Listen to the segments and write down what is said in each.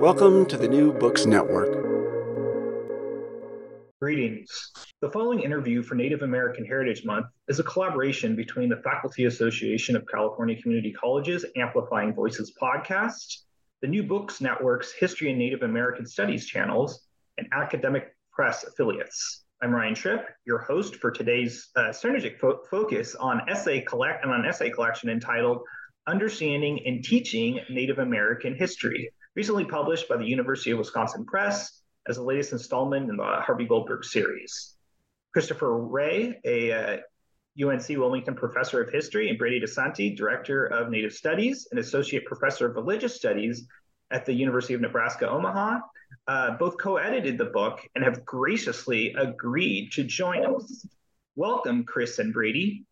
Welcome to the New Books Network. Greetings. The following interview for Native American Heritage Month is a collaboration between the Faculty Association of California Community Colleges Amplifying Voices podcast, the New Books Network's History and Native American Studies channels, and academic press affiliates. I'm Ryan Tripp, your host for today's uh, synergic fo- focus on essay collect and on essay collection entitled "Understanding and Teaching Native American History." Recently published by the University of Wisconsin Press as the latest installment in the Harvey Goldberg series. Kristofer Ray, a uh, UNC Wilmington professor of history, and Brady DeSanti, director of Native Studies and associate professor of religious studies at the University of Nebraska Omaha, uh, both co edited the book and have graciously agreed to join us. Welcome, Chris and Brady.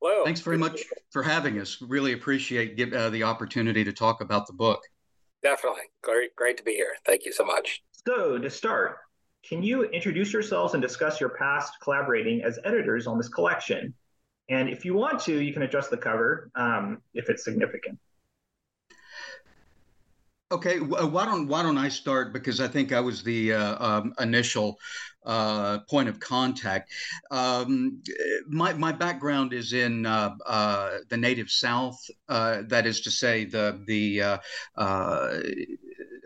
Hello. Thanks very much for having us. Really appreciate uh, the opportunity to talk about the book. Definitely. Great, great to be here. Thank you so much. So, to start, can you introduce yourselves and discuss your past collaborating as editors on this collection? And if you want to, you can adjust the cover um, if it's significant. Okay, uh, why don't why don't I start because I think I was the uh, um, initial uh, point of contact. Um, my my background is in uh, uh, the native South. Uh, that is to say, the the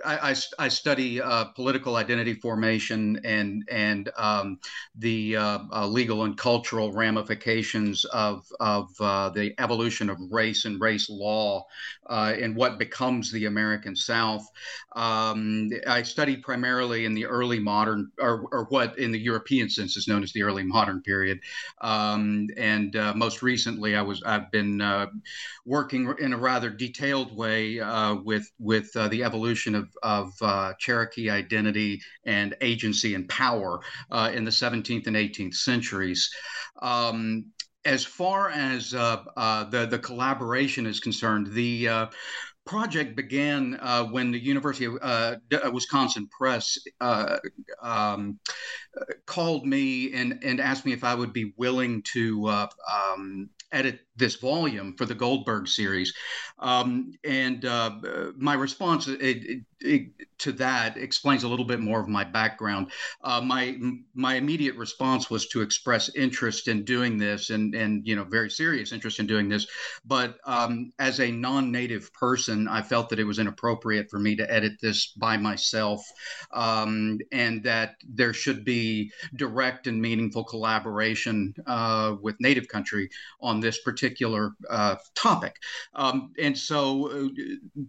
I, I, I study uh, political identity formation and and um, the uh, uh, legal and cultural ramifications of of uh, the evolution of race and race law and uh, what becomes the American South. Um, I study primarily in the early modern, or, or, what in the European sense is known as the early modern period. Um, and uh, most recently, I was I've been working in a rather detailed way with with the evolution of of uh, Cherokee identity and agency and power uh, in the 17th and 18th centuries. Um, as far as uh, uh the the collaboration is concerned, the uh, project began uh, when the University of uh, Wisconsin Press uh, um, called me and, and asked me if I would be willing to um, edit this volume for the Goldberg series. Um, and uh, my response it, it, it, to that explains a little bit more of my background. Uh, my my immediate response was to express interest in doing this, and and you know very serious interest in doing this. But um, as a non-native person, I felt that it was inappropriate for me to edit this by myself, um, and that there should be direct and meaningful collaboration uh, with Native country on this particular particular uh, topic. Um, and so uh,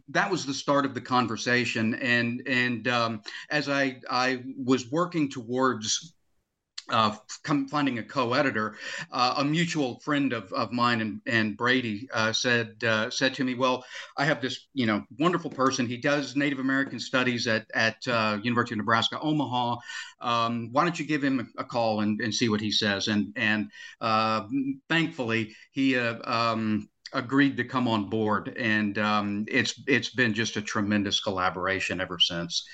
that was the start of the conversation. And and um, as I I was working towards uh, finding a co-editor, uh, a mutual friend of, of mine and, and Brady uh, said uh, said to me, "Well, I have this you know wonderful person. He does Native American studies at at uh, University of Nebraska Omaha. Um, why don't you give him a call and, and see what he says?" And and uh, thankfully he. Um, agreed to come on board and um, it's it's been just a tremendous collaboration ever since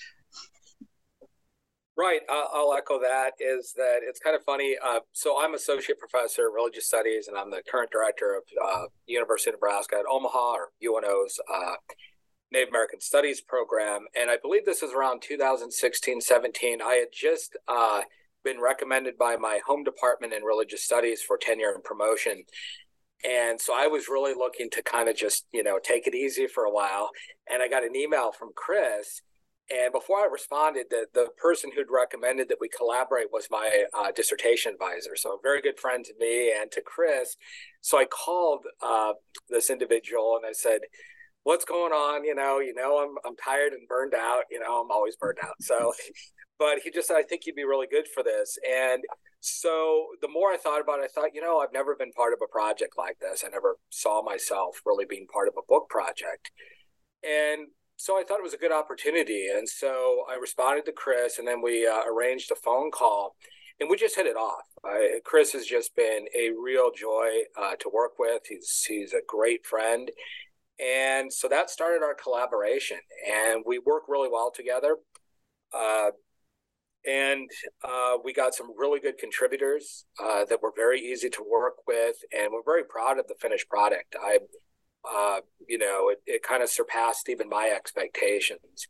Right. I'll, echo that. Is that it's kind of funny. Uh, so I'm associate professor of religious studies, and I'm the current director of uh, University of Nebraska at Omaha or UNO's uh, Native American Studies program. And I believe this is around 2016, 17. I had just uh, been recommended by my home department in religious studies for tenure and promotion. And so I was really looking to kind of just, you know, take it easy for a while. And I got an email from Chris and before I responded, the, the person who'd recommended that we collaborate was my uh, dissertation advisor. So a very good friend to me and to Chris. So I called uh, this individual and I said, what's going on? You know, you know, I'm, I'm tired and burned out, you know, I'm always burned out. So, but he just said, I think you'd be really good for this. And so the more I thought about it, I thought, you know, I've never been part of a project like this. I never saw myself really being part of a book project. And so I thought it was a good opportunity, and so I responded to Chris, and then we uh, arranged a phone call, and we just hit it off. Chris has just been a real joy uh, to work with. He's he's a great friend, and so that started our collaboration, and we work really well together. Uh, and uh, we got some really good contributors uh, that were very easy to work with, and we're very proud of the finished product. I, uh, you know, it, it kind of surpassed even my expectations.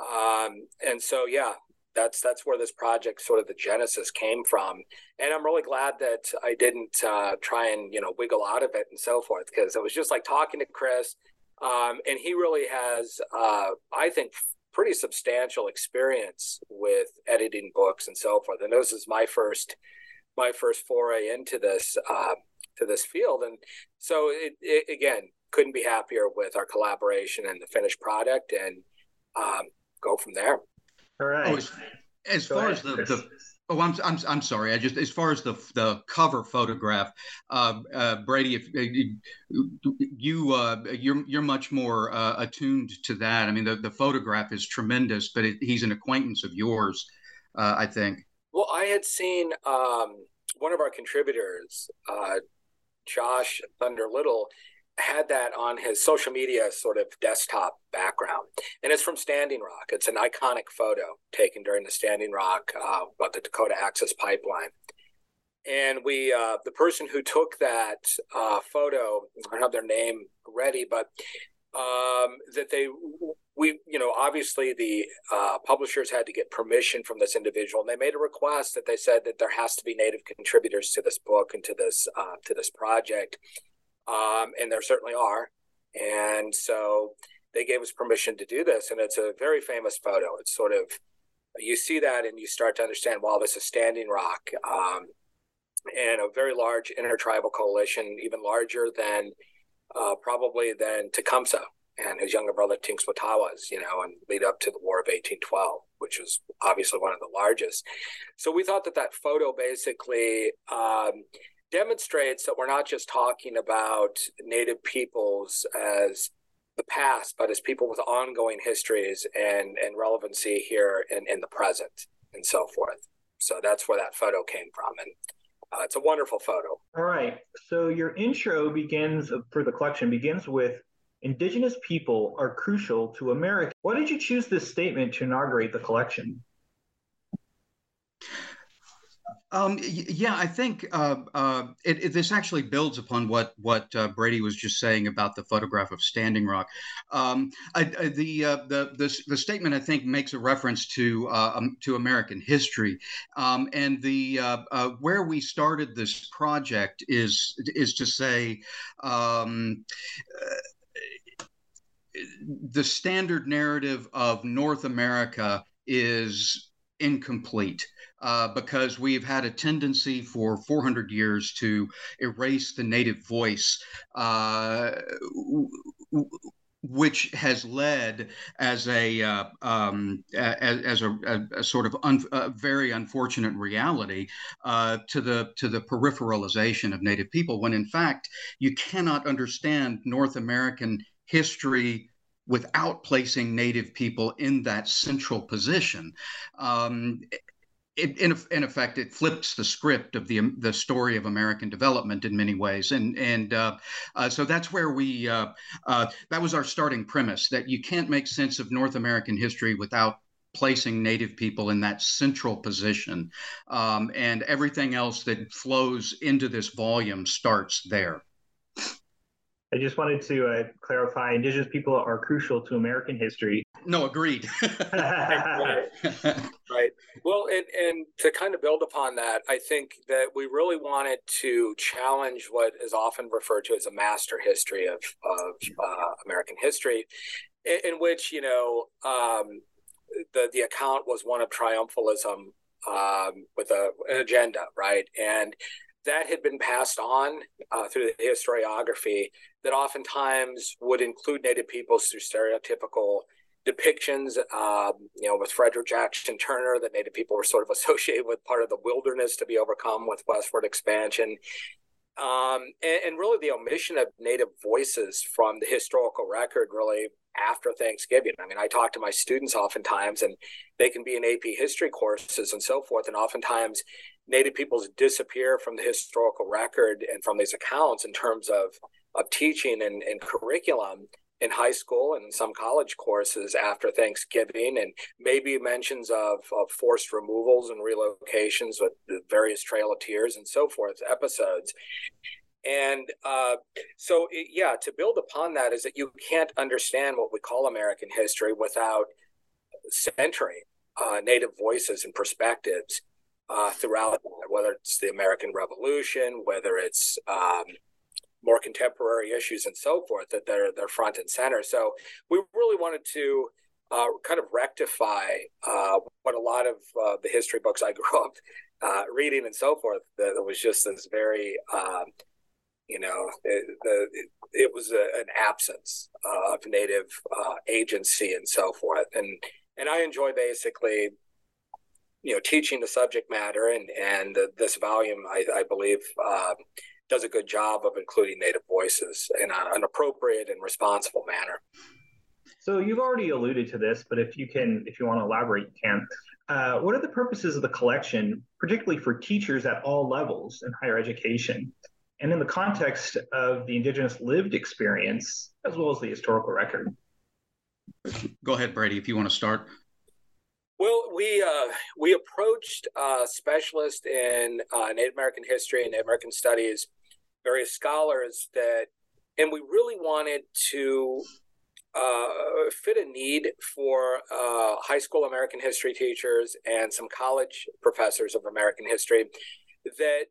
Um, and so, yeah, that's that's where this project sort of the genesis came from, and I'm really glad that I didn't uh, try and you know wiggle out of it and so forth because it was just like talking to Chris, um, and he really has, uh, I think, pretty substantial experience with editing books and so forth. And this is my first my first foray into this uh, to this field, and so it, it, again couldn't be happier with our collaboration and the finished product, and um, go from there. All right. Oh, as, as far ahead, as the, the Oh, I'm, I'm, I'm sorry. I just as far as the the cover photograph, uh, uh, Brady, if uh, you uh, you're you're much more uh, attuned to that. I mean, the, the photograph is tremendous, but it, he's an acquaintance of yours, uh, I think. Well, I had seen um, one of our contributors, Josh Thunder Little, had that on his social media sort of desktop background. And it's from Standing Rock. It's an iconic photo taken during the Standing Rock uh, about the Dakota Access Pipeline. And we, uh, the person who took that uh, photo, I don't have their name ready, but um, that they, we, you know, obviously the uh, publishers had to get permission from this individual, and they made a request that they said that there has to be Native contributors to this book and to this uh, to this project um, and there certainly are. And so they gave us permission to do this, and it's a very famous photo. It's sort of you see that, and you start to understand. Wow, this is Standing Rock, um, and a very large intertribal coalition, even larger than uh, probably than Tecumseh and his younger brother Tenskwatawas, you know, and lead up to the War of 1812, which was obviously one of the largest. So we thought that that photo basically um, demonstrates that we're not just talking about Native peoples as the past, but as people with ongoing histories and, and relevancy here in, in the present and so forth. So that's where that photo came from. And uh, it's a wonderful photo. All right. So your intro begins for the collection begins with Indigenous people are crucial to America. Why did you choose this statement to inaugurate the collection? Um, yeah, I think uh, uh, it, it, this actually builds upon what what uh, Brady was just saying about the photograph of Standing Rock. Um, I, I, the, uh, the, the the statement I think makes a reference to uh, um, to American history, um, and the uh, where we started this project is is to say. Um, the standard narrative of North America is incomplete uh, because we've had a tendency for 400 years to erase the native voice. Uh, which has led as a uh, um, as, as a, a, a, sort of un, a very unfortunate reality uh, to the to the peripheralization of Native people. When in fact you cannot understand North American history without placing Native people in that central position. Um, it, in, in effect, it flips the script of the the story of American development in many ways, and and uh, uh, so that's where we uh, uh, that was our starting premise that you can't make sense of North American history without placing Native people in that central position, um, and everything else that flows into this volume starts there. I just wanted to uh, clarify Indigenous people are crucial to American history. No, agreed. right. right. Well, and, and to kind of build upon that, I think that we really wanted to challenge what is often referred to as a master history of, of uh, American history, in, in, which, you know, um, the, the account was one of triumphalism um, with a, an agenda, right? And that had been passed on uh, through the historiography that oftentimes would include Native peoples through stereotypical depictions. Um, you know, with Frederick Jackson Turner, that Native people were sort of associated with part of the wilderness to be overcome with westward expansion. um, and, and, really the omission of native voices from the historical record really after Thanksgiving. I mean, I talk to my students oftentimes, and they can be in AP history courses and so forth, and oftentimes native peoples disappear from the historical record and from these accounts in terms of of teaching and, and curriculum in high school and some college courses after Thanksgiving, and maybe mentions of, of forced removals and relocations with the various Trail of Tears and so forth episodes. And uh, so, yeah, to build upon that is that you can't understand what we call American history without centering uh, Native voices and perspectives uh, throughout, whether it's the American Revolution, whether it's um, more contemporary issues and so forth, that they're they're front and center. So we really wanted to uh, kind of rectify uh, what a lot of uh, the history books I grew up uh, reading and so forth. That was just this very um, you know, it, the, it, it was a, an absence of native uh, agency and so forth. And and I enjoy basically, you know, teaching the subject matter, and and this volume, I, I believe, uh, does a good job of including native voices in a, an appropriate and responsible manner. So you've already alluded to this, but if you can, if you want to elaborate, you can. Uh, what are the purposes of the collection, particularly for teachers at all levels in higher education? and in the context of the Indigenous lived experience, as well as the historical record. Go ahead, Brady, if you want to start. Well, we uh, we approached uh, specialists in uh, Native American history and Native American studies, various scholars that, and we really wanted to uh, fit a need for uh, high school American history teachers and some college professors of American history that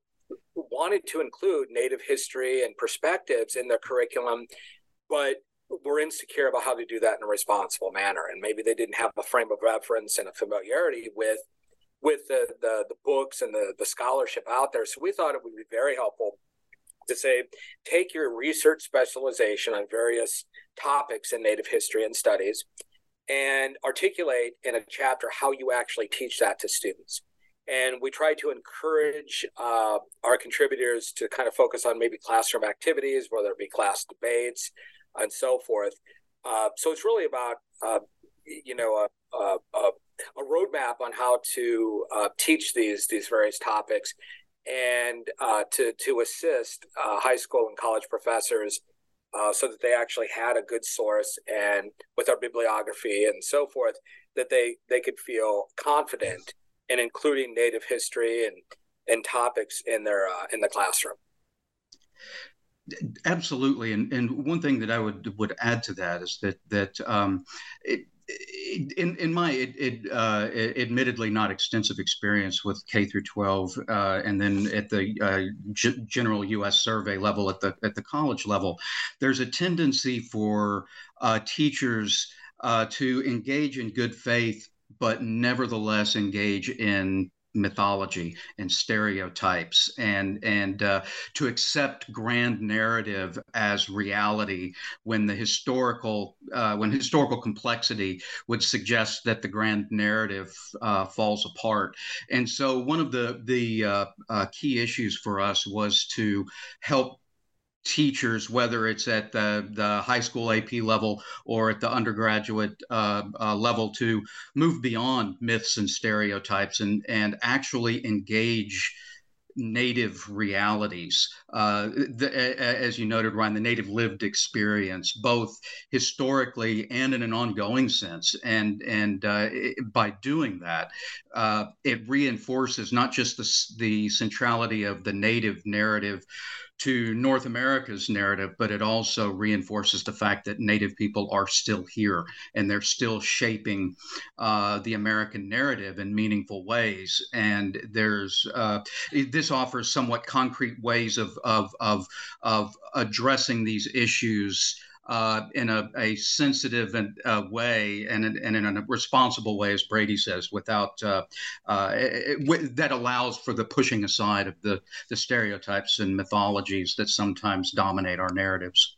wanted to include Native history and perspectives in their curriculum, but were insecure about how to do that in a responsible manner. And maybe they didn't have a frame of reference and a familiarity with with the, the, the books and the, the scholarship out there. So we thought it would be very helpful to say, take your research specialization on various topics in Native history and studies and articulate in a chapter how you actually teach that to students and we try to encourage uh, our contributors to kind of focus on maybe classroom activities, whether it be class debates and so forth. Uh, so it's really about uh, you know a, a, a, roadmap on how to uh, teach these these various topics, and uh, to to assist uh, high school and college professors. so that they actually had a good source and with our bibliography and so forth that they they could feel confident and including Native history and and topics in their uh, in the classroom. Absolutely, and and one thing that I would would add to that is that that um, it, in in my it, it, uh, admittedly not extensive experience with K through 12, uh, and then at the uh, g- general U.S. survey level at the at the college level, there's a tendency for uh, teachers uh, to engage in good faith but nevertheless engage in mythology and stereotypes and and uh, to accept grand narrative as reality when the historical uh, when historical complexity would suggest that the grand narrative uh, falls apart. And so one of the the uh, uh, key issues for us was to help teachers, whether it's at the, the high school AP level or at the undergraduate uh, uh, level, to move beyond myths and stereotypes and, and actually engage native realities. Uh, the, as you noted, Ryan, the native lived experience, both historically and in an ongoing sense. And and uh, it, by doing that, uh, it reinforces not just the, the centrality of the native narrative to North America's narrative, but it also reinforces the fact that Native people are still here and they're still shaping uh, the American narrative in meaningful ways. And there's uh, this offers somewhat concrete ways of of of, of addressing these issues uh, in a, a sensitive and, uh, way and, and in a responsible way, as Brady says, without uh, uh it, that allows for the pushing aside of the, the stereotypes and mythologies that sometimes dominate our narratives.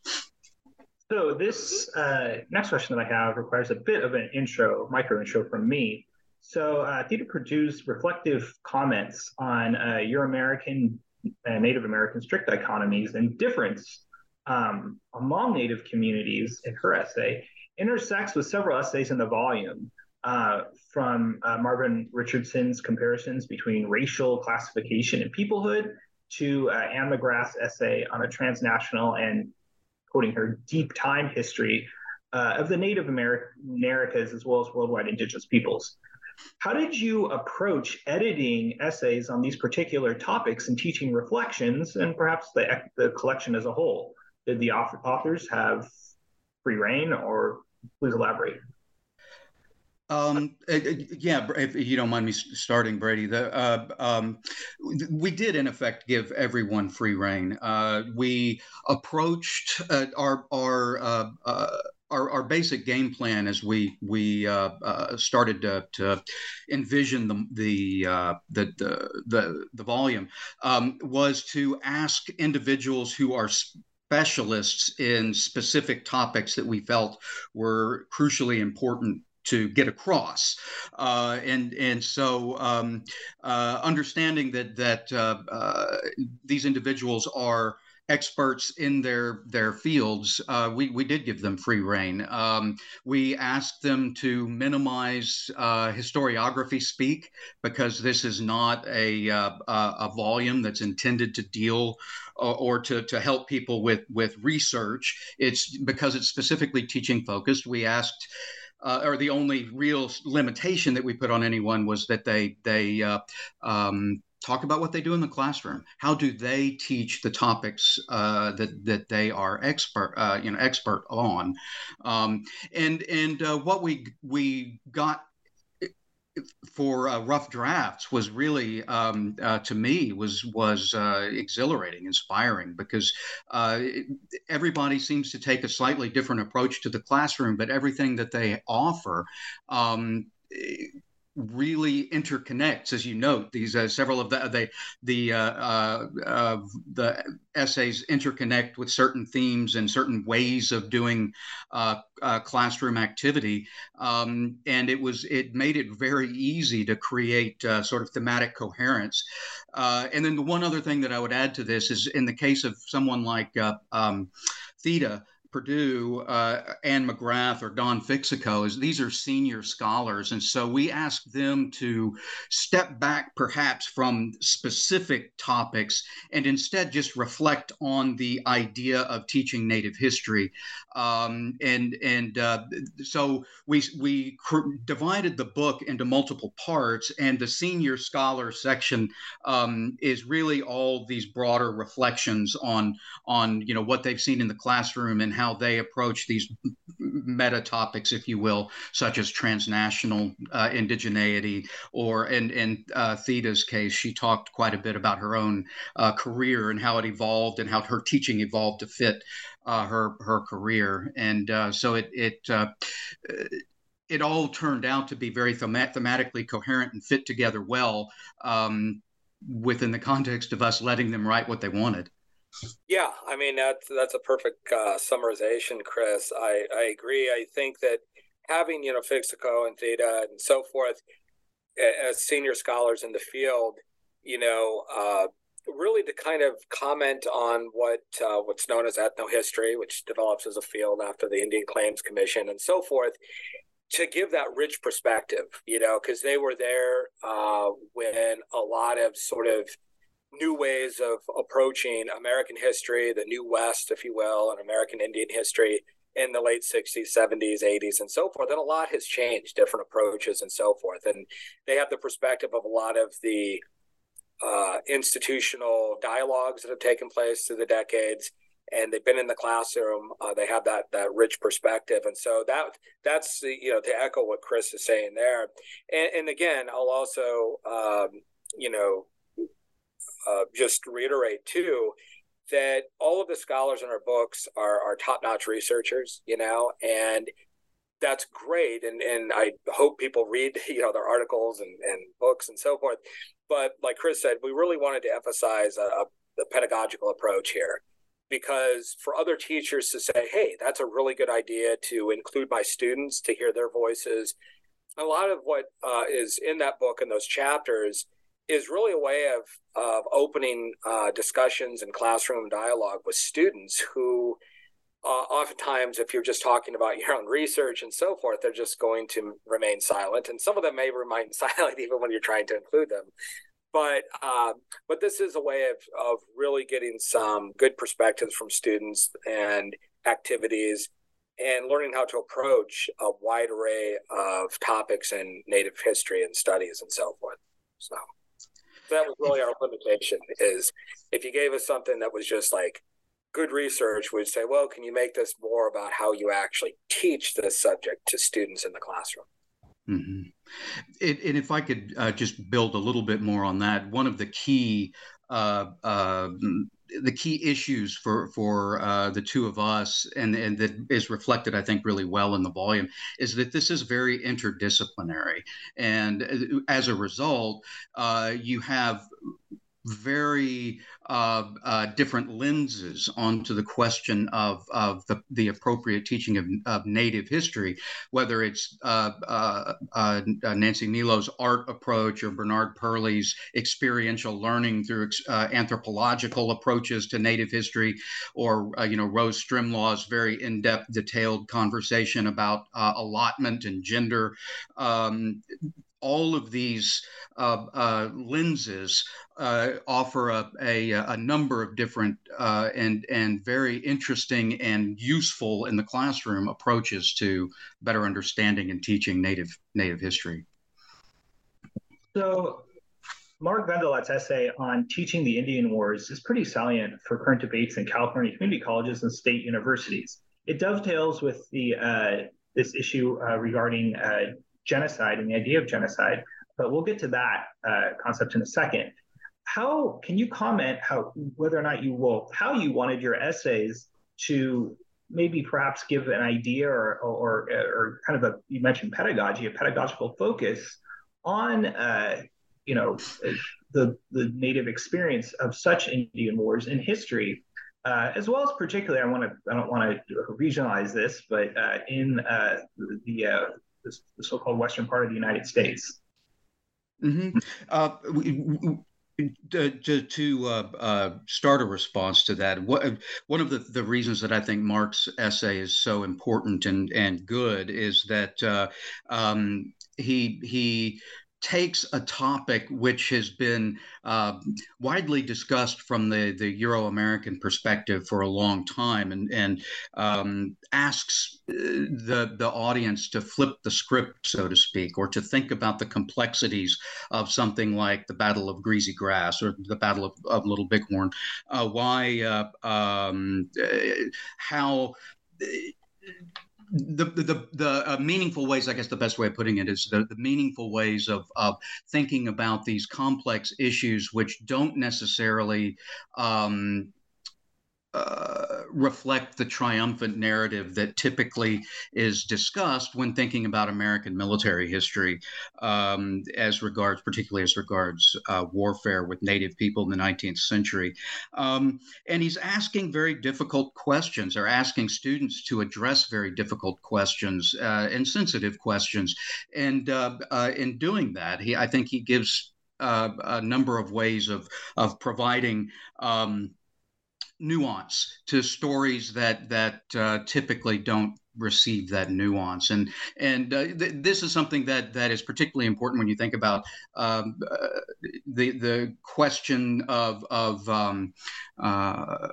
So this uh, next question that I have requires a bit of an intro, micro intro from me. So uh, Theda Perdue's reflective comments on Euro-American and Native American strict dichotomies and difference um, among Native communities in her essay intersects with several essays in the volume. Uh, from uh, Marvin Richardson's comparisons between racial classification and peoplehood to uh, Ann McGrath's essay on a transnational and, quoting her, deep time history uh, of the Native Americas as well as worldwide indigenous peoples. How did you approach editing essays on these particular topics and teaching reflections and perhaps the, the collection as a whole? Did the authors have free reign or please elaborate? Um, uh, uh, yeah, if you don't mind me starting, Brady, the, uh, um, we did in effect give everyone free reign. Uh, we approached uh, our our uh, our, our basic game plan as we we uh, uh, started to, to, envision the the, uh, the, the the the volume um, was to ask individuals who are specialists in specific topics that we felt were crucially important to get across, uh, and and so um, uh, understanding that that uh, uh these individuals are experts in their their fields, uh, we we did give them free reign. Um, we asked them to minimize uh, historiography speak because this is not a uh, a volume that's intended to deal or, or to to help people with with research. It's because it's specifically teaching focused. We asked. Uh, or the only real limitation that we put on anyone was that they they uh, um, talk about what they do in the classroom. How do they teach the topics uh, that that they are expert, uh, you know, expert on? Um, and and uh, what we we got for uh, rough drafts was really um, uh, to me was was uh, exhilarating inspiring because uh, everybody seems to take a slightly different approach to the classroom but everything that they offer um, really interconnects, as you note. These uh, several of the the the uh, uh, the essays interconnect with certain themes and certain ways of doing uh, uh, classroom activity, um, and it was it made it very easy to create uh, sort of thematic coherence. and then the one other thing that I would add to this is in the case of someone like um, Theda. Perdue, uh, Ann McGrath or Don Fixico, is these are senior scholars. And so we ask them to step back perhaps from specific topics and instead just reflect on the idea of teaching Native history. Um, and and uh, so we, we cr- divided the book into multiple parts, and the senior scholar section um, is really all these broader reflections on, on you know, what they've seen in the classroom and how how they approach these meta topics, if you will, such as transnational uh, indigeneity, or in, in uh, Theda's case, she talked quite a bit about her own uh, career and how it evolved and how her teaching evolved to fit uh, her her career. And uh, so it it uh, it all turned out to be very them- thematically coherent and fit together well um, within the context of us letting them write what they wanted. Yeah, I mean that's that's a perfect uh, summarization, Chris. I I agree. I think that having you know Fixico and Theda and so forth as senior scholars in the field, you know, uh, really to kind of comment on what uh, what's known as ethnohistory, which develops as a field after the Indian Claims Commission and so forth, to give that rich perspective, you know, because they were there uh, when a lot of sort of new ways of approaching American history, the New West, if you will, and American Indian history in the late 60s, 70s, 80s, and so forth. And a lot has changed, different approaches and so forth. And they have the perspective of a lot of the uh, institutional dialogues that have taken place through the decades. And they've been in the classroom. Uh, they have that that rich perspective, and so that that's you know to echo what Chris is saying there. And, and again, I'll also um, you know uh, just reiterate too that all of the scholars in our books are, are top-notch researchers, you know, and that's great. And, and I hope people read, you know, their articles and, and books and so forth. But like Chris said, we really wanted to emphasize a, a, the pedagogical approach here because for other teachers to say, hey, that's a really good idea to include my students, to hear their voices. A lot of what uh, is in that book and those chapters is really a way of of opening uh, discussions and classroom dialogue with students who uh, oftentimes if you're just talking about your own research and so forth they're just going to remain silent. And some of them may remain silent even when you're trying to include them. But uh, but this is a way of, of really getting some good perspectives from students and activities and learning how to approach a wide array of topics in native history and studies and so forth. So that was really our limitation is if you gave us something that was just like good research we'd say well can you make this more about how you actually teach this subject to students in the classroom mm-hmm. it, and if i could uh, just build a little bit more on that one of the key uh, uh, the key issues for for uh, the two of us, and and that is reflected, I think, really well in the volume, is that this is very interdisciplinary, and uh, as a result, uh, you have very uh, uh, different lenses onto the question of, of the, the appropriate teaching of, of native history, whether it's uh, uh, uh Nancy Mithlo's art approach or Bernard Perley's experiential learning through uh, anthropological approaches to native history, or you know Rose Stremlau's very in-depth, detailed conversation about allotment and gender. Um, all of these uh, uh, lenses uh, offer a, a, a, number of different uh, and and very interesting and useful in the classroom approaches to better understanding and teaching native native history. So, Mark van de Logt's essay on teaching the Indian Wars is pretty salient for current debates in California community colleges and state universities. It dovetails with the uh, this issue uh, regarding genocide and the idea of genocide. But we'll get to that uh, concept in a second. How can you comment how whether or not you will how you wanted your essays to maybe perhaps give an idea or or, or kind of a you mentioned pedagogy a pedagogical focus on uh, you know the the native experience of such Indian wars in history uh, as well as particularly, I want to I don't want to regionalize this, but uh, in uh, the uh, the, so-called western part of the United States. Mm-hmm. Uh, to, to, to uh, uh, start a response to that, what, one of the, the reasons that I think Mark's essay is so important and, and good is that uh, um, he he takes a topic which has been uh, widely discussed from the, the Euro American perspective for a long time and, and um, asks uh, the, the audience to flip the script, so to speak, or to think about the complexities of something like the Battle of Greasy Grass or the Battle of, of Little Bighorn. Uh, why, uh, um, uh, how the the the uh, meaningful ways, I guess the best way of putting it is the, the meaningful ways of of thinking about these complex issues, which don't necessarily um, uh, reflect the triumphant narrative that typically is discussed when thinking about American military history, um, as regards, particularly as regards uh, warfare with Native people in the 19th century. Um, and he's asking very difficult questions, or asking students to address very difficult questions uh, and sensitive questions. And uh, uh, in doing that, he, I think he gives a number of ways of of providing. Um, nuance to stories that that uh, typically don't receive that nuance. And and uh, th- this is something that that is particularly important when you think about um, uh, the the question of of um, uh,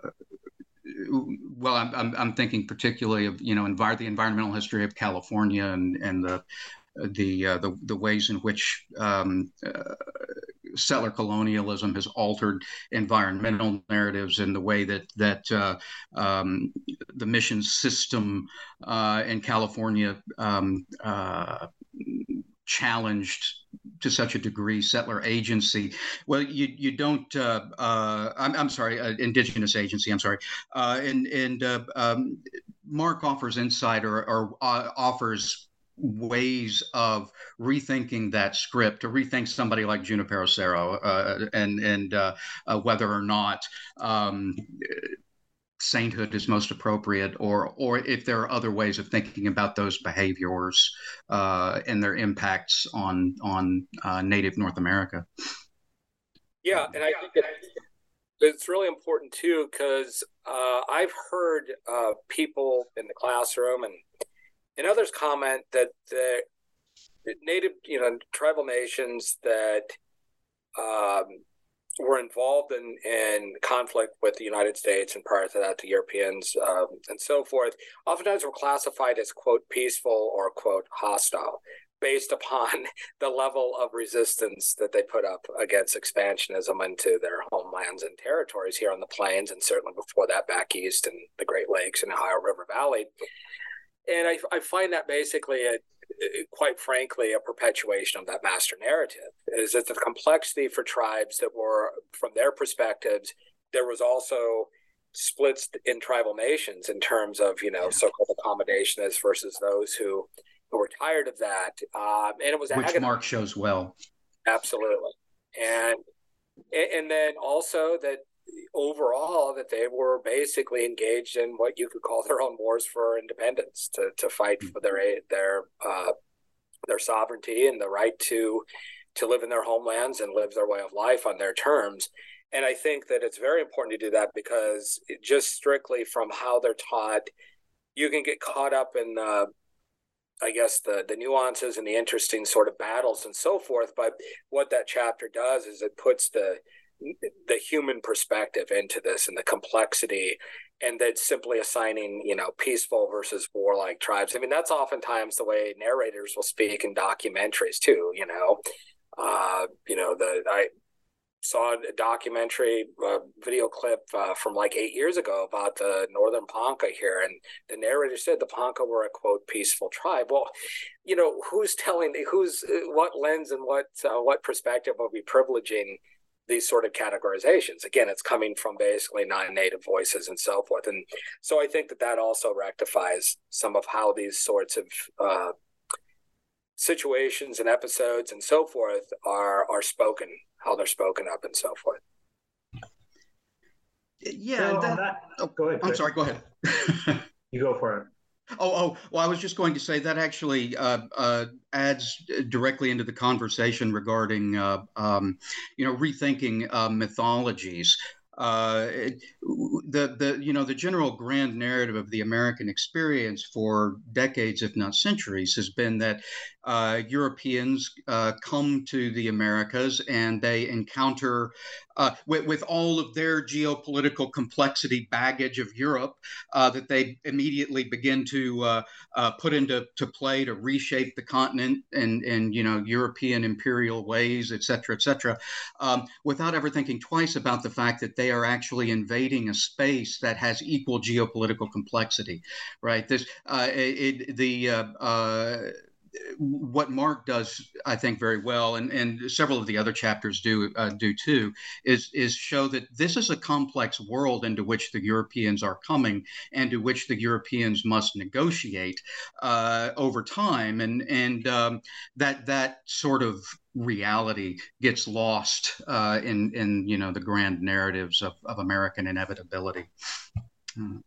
well, I'm, I'm, I'm, thinking particularly of you know envir- the environmental history of California and and the the uh, the, the ways in which um, uh, settler colonialism has altered environmental narratives and the way that that uh, um, the mission system uh, in California um, uh, challenged to such a degree settler agency. Well, you you don't. Uh, uh, I'm, I'm sorry, uh, indigenous agency. I'm sorry, and and um, Mark offers insight or, or offers ways of rethinking that script to rethink somebody like Junipero Serra uh, and and uh, uh, whether or not um, sainthood is most appropriate or or if there are other ways of thinking about those behaviors uh, and their impacts on on uh, native North America. Yeah, and I think it's really important too because uh, I've heard people in the classroom and and others comment that the native, you know, tribal nations that um, were involved in, in conflict with the United States and prior to that, the Europeans um, and so forth, oftentimes were classified as, quote, peaceful or, quote, hostile based upon the level of resistance that they put up against expansionism into their homelands and territories here on the plains, and certainly before that back east in the Great Lakes and Ohio River Valley. And I, I find that basically a, quite frankly, a perpetuation of that master narrative is that the complexity for tribes that were, from their perspectives, there was also splits in tribal nations in terms of, you know, so-called accommodationists versus those who, who were tired of that. Um, and it was which Mark shows well. Absolutely. And, and then also that overall that they were basically engaged in what you could call their own wars for independence to, to fight hmm. for their their uh, their sovereignty and the right to to live in their homelands and live their way of life on their terms. And I think that it's very important to do that because just strictly from how they're taught, you can get caught up in the I guess the the nuances and the interesting sort of battles and so forth. But what that chapter does is it puts the the human perspective into this and the complexity and then simply assigning you know peaceful versus warlike tribes i mean that's oftentimes the way narrators will speak in documentaries too you know uh, you know the i saw a documentary uh, video clip uh, from like eight years ago about the northern Ponca here, and the narrator said the Ponca were a quote peaceful tribe. Well, you know, who's telling who's what lens and what uh, what perspective are we privileging these sort of categorizations. Again, it's coming from basically non-native voices and so forth, and so I think that that also rectifies some of how these sorts of uh, situations and episodes and so forth are are spoken, how they're spoken up and so forth. Yeah, so that, that, oh, go ahead. I'm sorry. Go ahead. you go for it. Oh, oh, well, I was just going to say that actually uh, uh, adds directly into the conversation regarding, uh, um, you know, rethinking uh, mythologies. Uh, the the you know the general grand narrative of the American experience for decades, if not centuries, has been that uh, Europeans uh, come to the Americas and they encounter, uh, with, with, all of their geopolitical complexity baggage of Europe, uh, that they immediately begin to uh, put into to play to reshape the continent and and you know European imperial ways, et cetera, et cetera, um, without ever thinking twice about the fact that they are actually invading a space that has equal geopolitical complexity, right? This uh, it, the what Mark does, I think, very well, and, and several of the other chapters do uh, do too, is is show that this is a complex world into which the Europeans are coming, and to which the Europeans must negotiate uh, over time, and and um, that that sort of reality gets lost uh, in in you know the grand narratives of, of American inevitability. Hmm.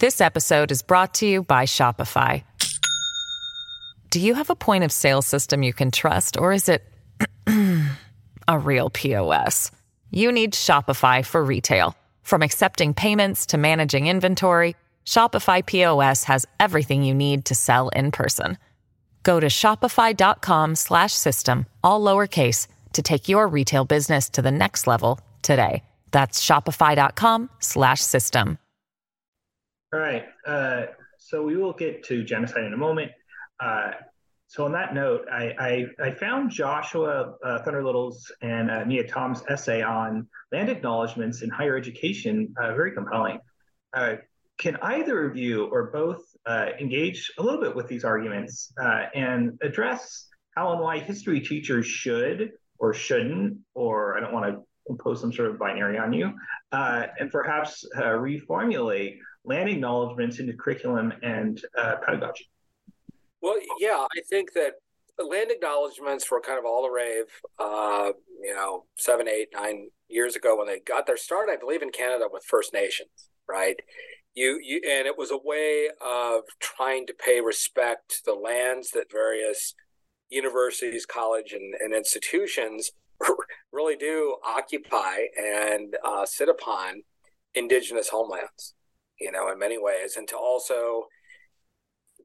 This episode is brought to you by Shopify. Do you have a point of sale system you can trust, or is it a real POS? You need Shopify for retail. From accepting payments to managing inventory, Shopify POS has everything you need to sell in person. Go to shopify.com/system all lowercase to take your retail business to the next level today. That's shopify.com/system. All right. Uh, so we will get to genocide in a moment. Uh, so on that note, I, I, I found Joshua uh, Thunder Little's and uh, Nia Tom's essay on land acknowledgments in higher education uh, very compelling. Uh, can either of you or both uh, engage a little bit with these arguments and address how and why history teachers should or shouldn't, or I don't want to impose some sort of binary on you, and perhaps reformulate land acknowledgments into curriculum and pedagogy? Well, yeah, I think that land acknowledgments were kind of all the rave, uh, you know, seven, eight, nine years ago when they got their start, I believe in Canada with First Nations, right? You, you, and it was a way of trying to pay respect to the lands that various universities, college, and, and institutions really do occupy and uh, sit upon indigenous homelands, you know, in many ways, and to also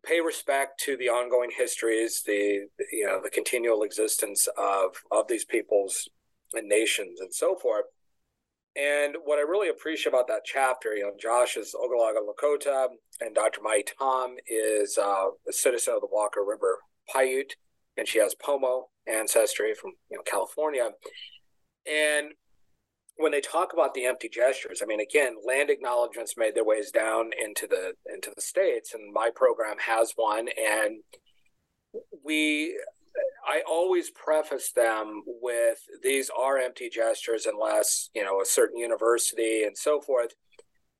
pay respect to the ongoing histories, the you know the continual existence of of these peoples and nations and so forth. And what I really appreciate about that chapter, you know, Josh is Oglala Lakota, and Dr. Mai Tom is uh, a citizen of the Walker River Paiute, and she has Pomo ancestry from you know California. And when they talk about the empty gestures, I mean, again, land acknowledgments made their ways down into the into the states, and my program has one, and we. I always preface them with these are empty gestures unless you know a certain university and so forth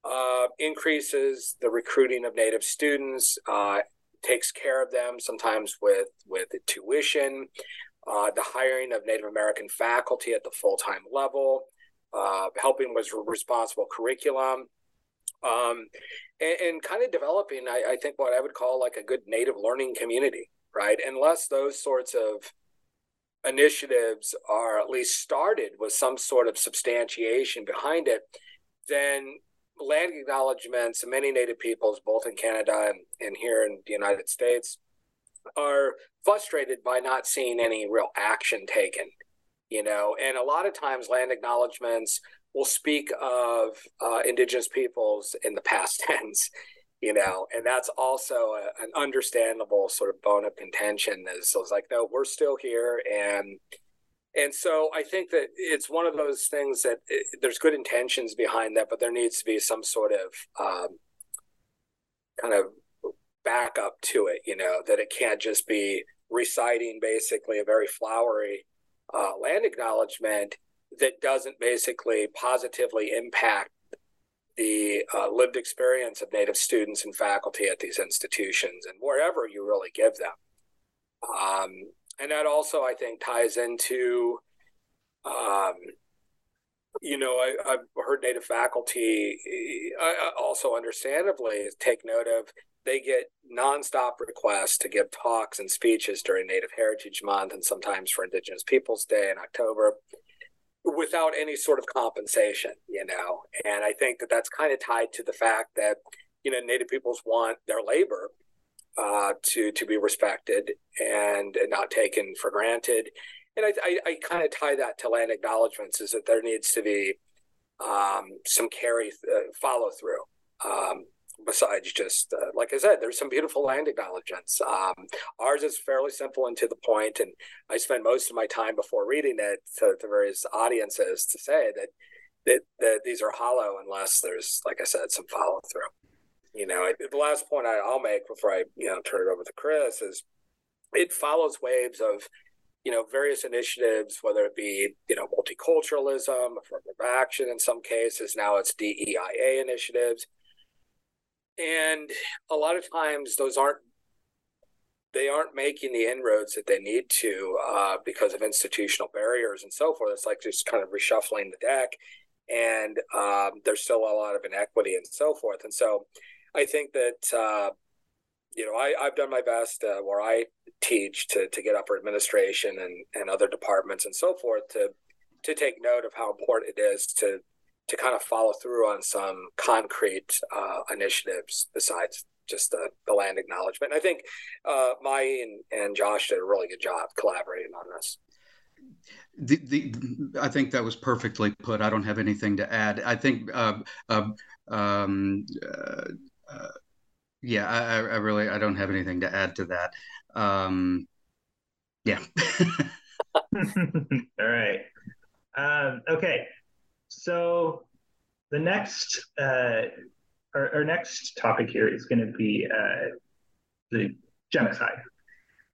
uh, increases the recruiting of native students, uh, takes care of them sometimes with with tuition, uh, the hiring of Native American faculty at the full time level, uh, helping with responsible curriculum, um, and, and, kind of developing, I, I, think, what I would call like a good Native learning community, right? Unless those sorts of initiatives are at least started with some sort of substantiation behind it, then land acknowledgements, many Native peoples, both in Canada and, and here in the United States, are frustrated by not seeing any real action taken you know and a lot of times land acknowledgments will speak of uh, indigenous peoples in the past tense you know and that's also a, an understandable sort of bone of contention is so it's like no we're still here. And and so i think that it's one of those things that it, there's good intentions behind that but there needs to be some sort of um, kind of backup to it you know that it can't just be reciting basically a very flowery uh, land acknowledgement that doesn't basically positively impact the uh, lived experience of Native students and faculty at these institutions and wherever you really give them. Um, and that also, I think, ties into, um, you know, I, have heard Native faculty also understandably take note of they get nonstop requests to give talks and speeches during Native Heritage Month and sometimes for Indigenous Peoples Day in October without any sort of compensation, you know. And I think that that's kind of tied to the fact that, you know, Native peoples want their labor uh, to to be respected and, not taken for granted. And I, I, I kind of tie that to land acknowledgments is that there needs to be um, some carry uh, follow through. Um, besides just uh, like I said, there's some beautiful land acknowledgments. Um, ours is fairly simple and to the point, and I spend most of my time before reading it to, to various audiences to say that, that that these are hollow unless there's, like I said, some follow through. You know, the last point I, I'll make before I you know turn it over to Chris is it follows waves of you know various initiatives whether it be you know multiculturalism affirmative action in some cases now it's deia initiatives and a lot of times those aren't they aren't making the inroads that they need to uh, because of institutional barriers and so forth. It's like just kind of reshuffling the deck, and um, there's still a lot of inequity and so forth. And so, I think that uh, you know I, I've done my best uh, where I teach to to get upper administration and and other departments and so forth to to take note of how important it is to to kind of follow through on some concrete uh, initiatives besides just the, the land acknowledgement. And I think uh, Mai and, and Josh did a really good job collaborating on this. The, the, I think that was perfectly put. I don't have anything to add. I think, uh, um, um uh, uh, yeah, I, I, really I don't have anything to add to that. Um, yeah. All right. Um, okay, so the next uh, our, our, next topic here is going to be uh, the genocide.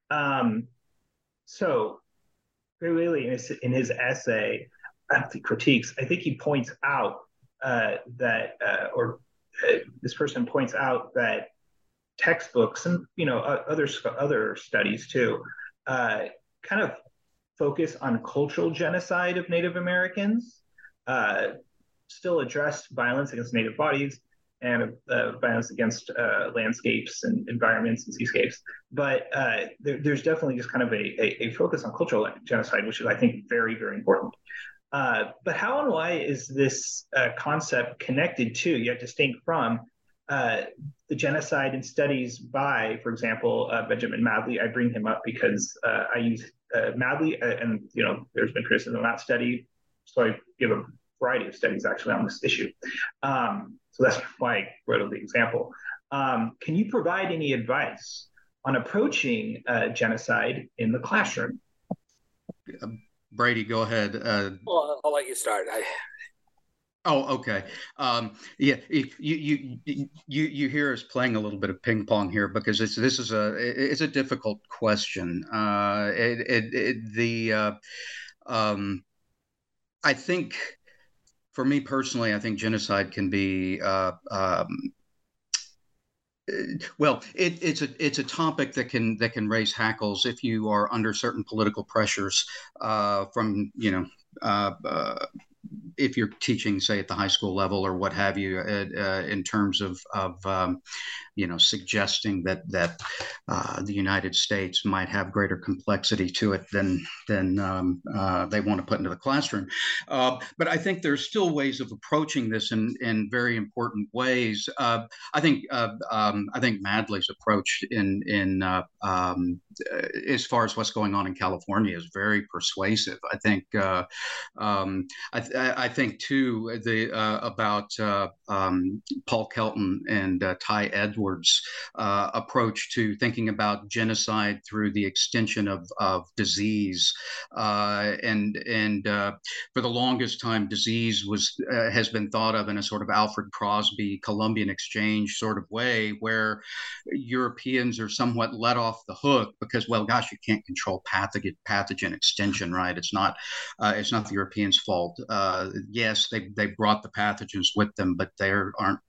Um, so Gray in his, in his essay, the critiques, I think he points out uh, that, uh, or uh, this person points out that textbooks and you know other other studies too uh, kind of focus on cultural genocide of Native Americans uh, still addressed violence against Native bodies, and uh, violence against uh, landscapes and environments and seascapes. But uh, there, there's definitely just kind of a, a, a, focus on cultural genocide, which is, I think, very, very important. Uh, but how and why is this uh, concept connected to, yet distinct from, uh, the genocide and studies by, for example, Benjamin Madley? I bring him up because I use Madley, and you know, there's been criticism of that study, so I give a variety of studies actually on this issue. Um, so that's why I wrote the example. Um, can you provide any advice on approaching uh, genocide in the classroom? Brady, go ahead. Uh, well, I'll let you start. I... Oh, okay. Um, yeah, you, you you you hear us playing a little bit of ping pong here because it's this is a it's a difficult question. Uh, it, it, it the uh, um, I think for me personally, I think genocide can be uh, um, well, it, it's a it's a topic that can that can raise hackles if you are under certain political pressures uh, from you know uh, uh if you're teaching, say, at the high school level or what have you, uh, uh, in terms of, of um, you know, suggesting that that uh, the United States might have greater complexity to it than than um, uh, they want to put into the classroom. Uh, but I think there's still ways of approaching this in in very important ways. Uh, I think um, I think Madley's approach in in um, as far as what's going on in California is very persuasive. I think um, I, think too the uh, about uh, um, Paul Kelton and uh, Tai Edwards' uh, approach to thinking about genocide through the extension of, of disease, uh, and and uh, for the longest time, disease was has been thought of in a sort of Alfred Crosby Columbian exchange sort of way, where Europeans are somewhat let off the hook because, well, gosh, you can't control pathogen pathogen extension, right? It's not it's not the Europeans' fault. Uh, yes, they they brought the pathogens with them, but they aren't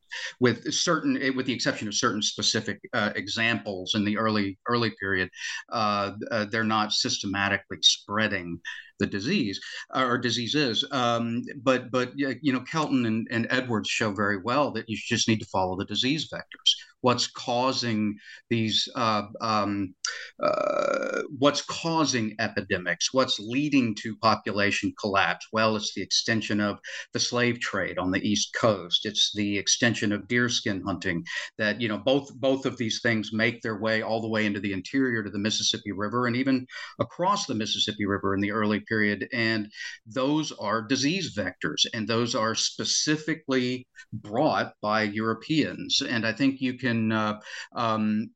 with certain, with the exception of certain specific uh, examples in the early early period, uh, uh, they're not systematically spreading the disease uh, or diseases. Um, but but you know, Kelton and, and Edwards show very well that you just need to follow the disease vectors what's causing these uh, um, uh, what's causing epidemics what's leading to population collapse? Well it's the extension of the slave trade on the east coast. It's the extension of deerskin hunting that you know both both of these things make their way all the way into the interior to the mississippi river and even across the mississippi river in the early period. And those are disease vectors and those are specifically brought by europeans. And i think you can can uh, um,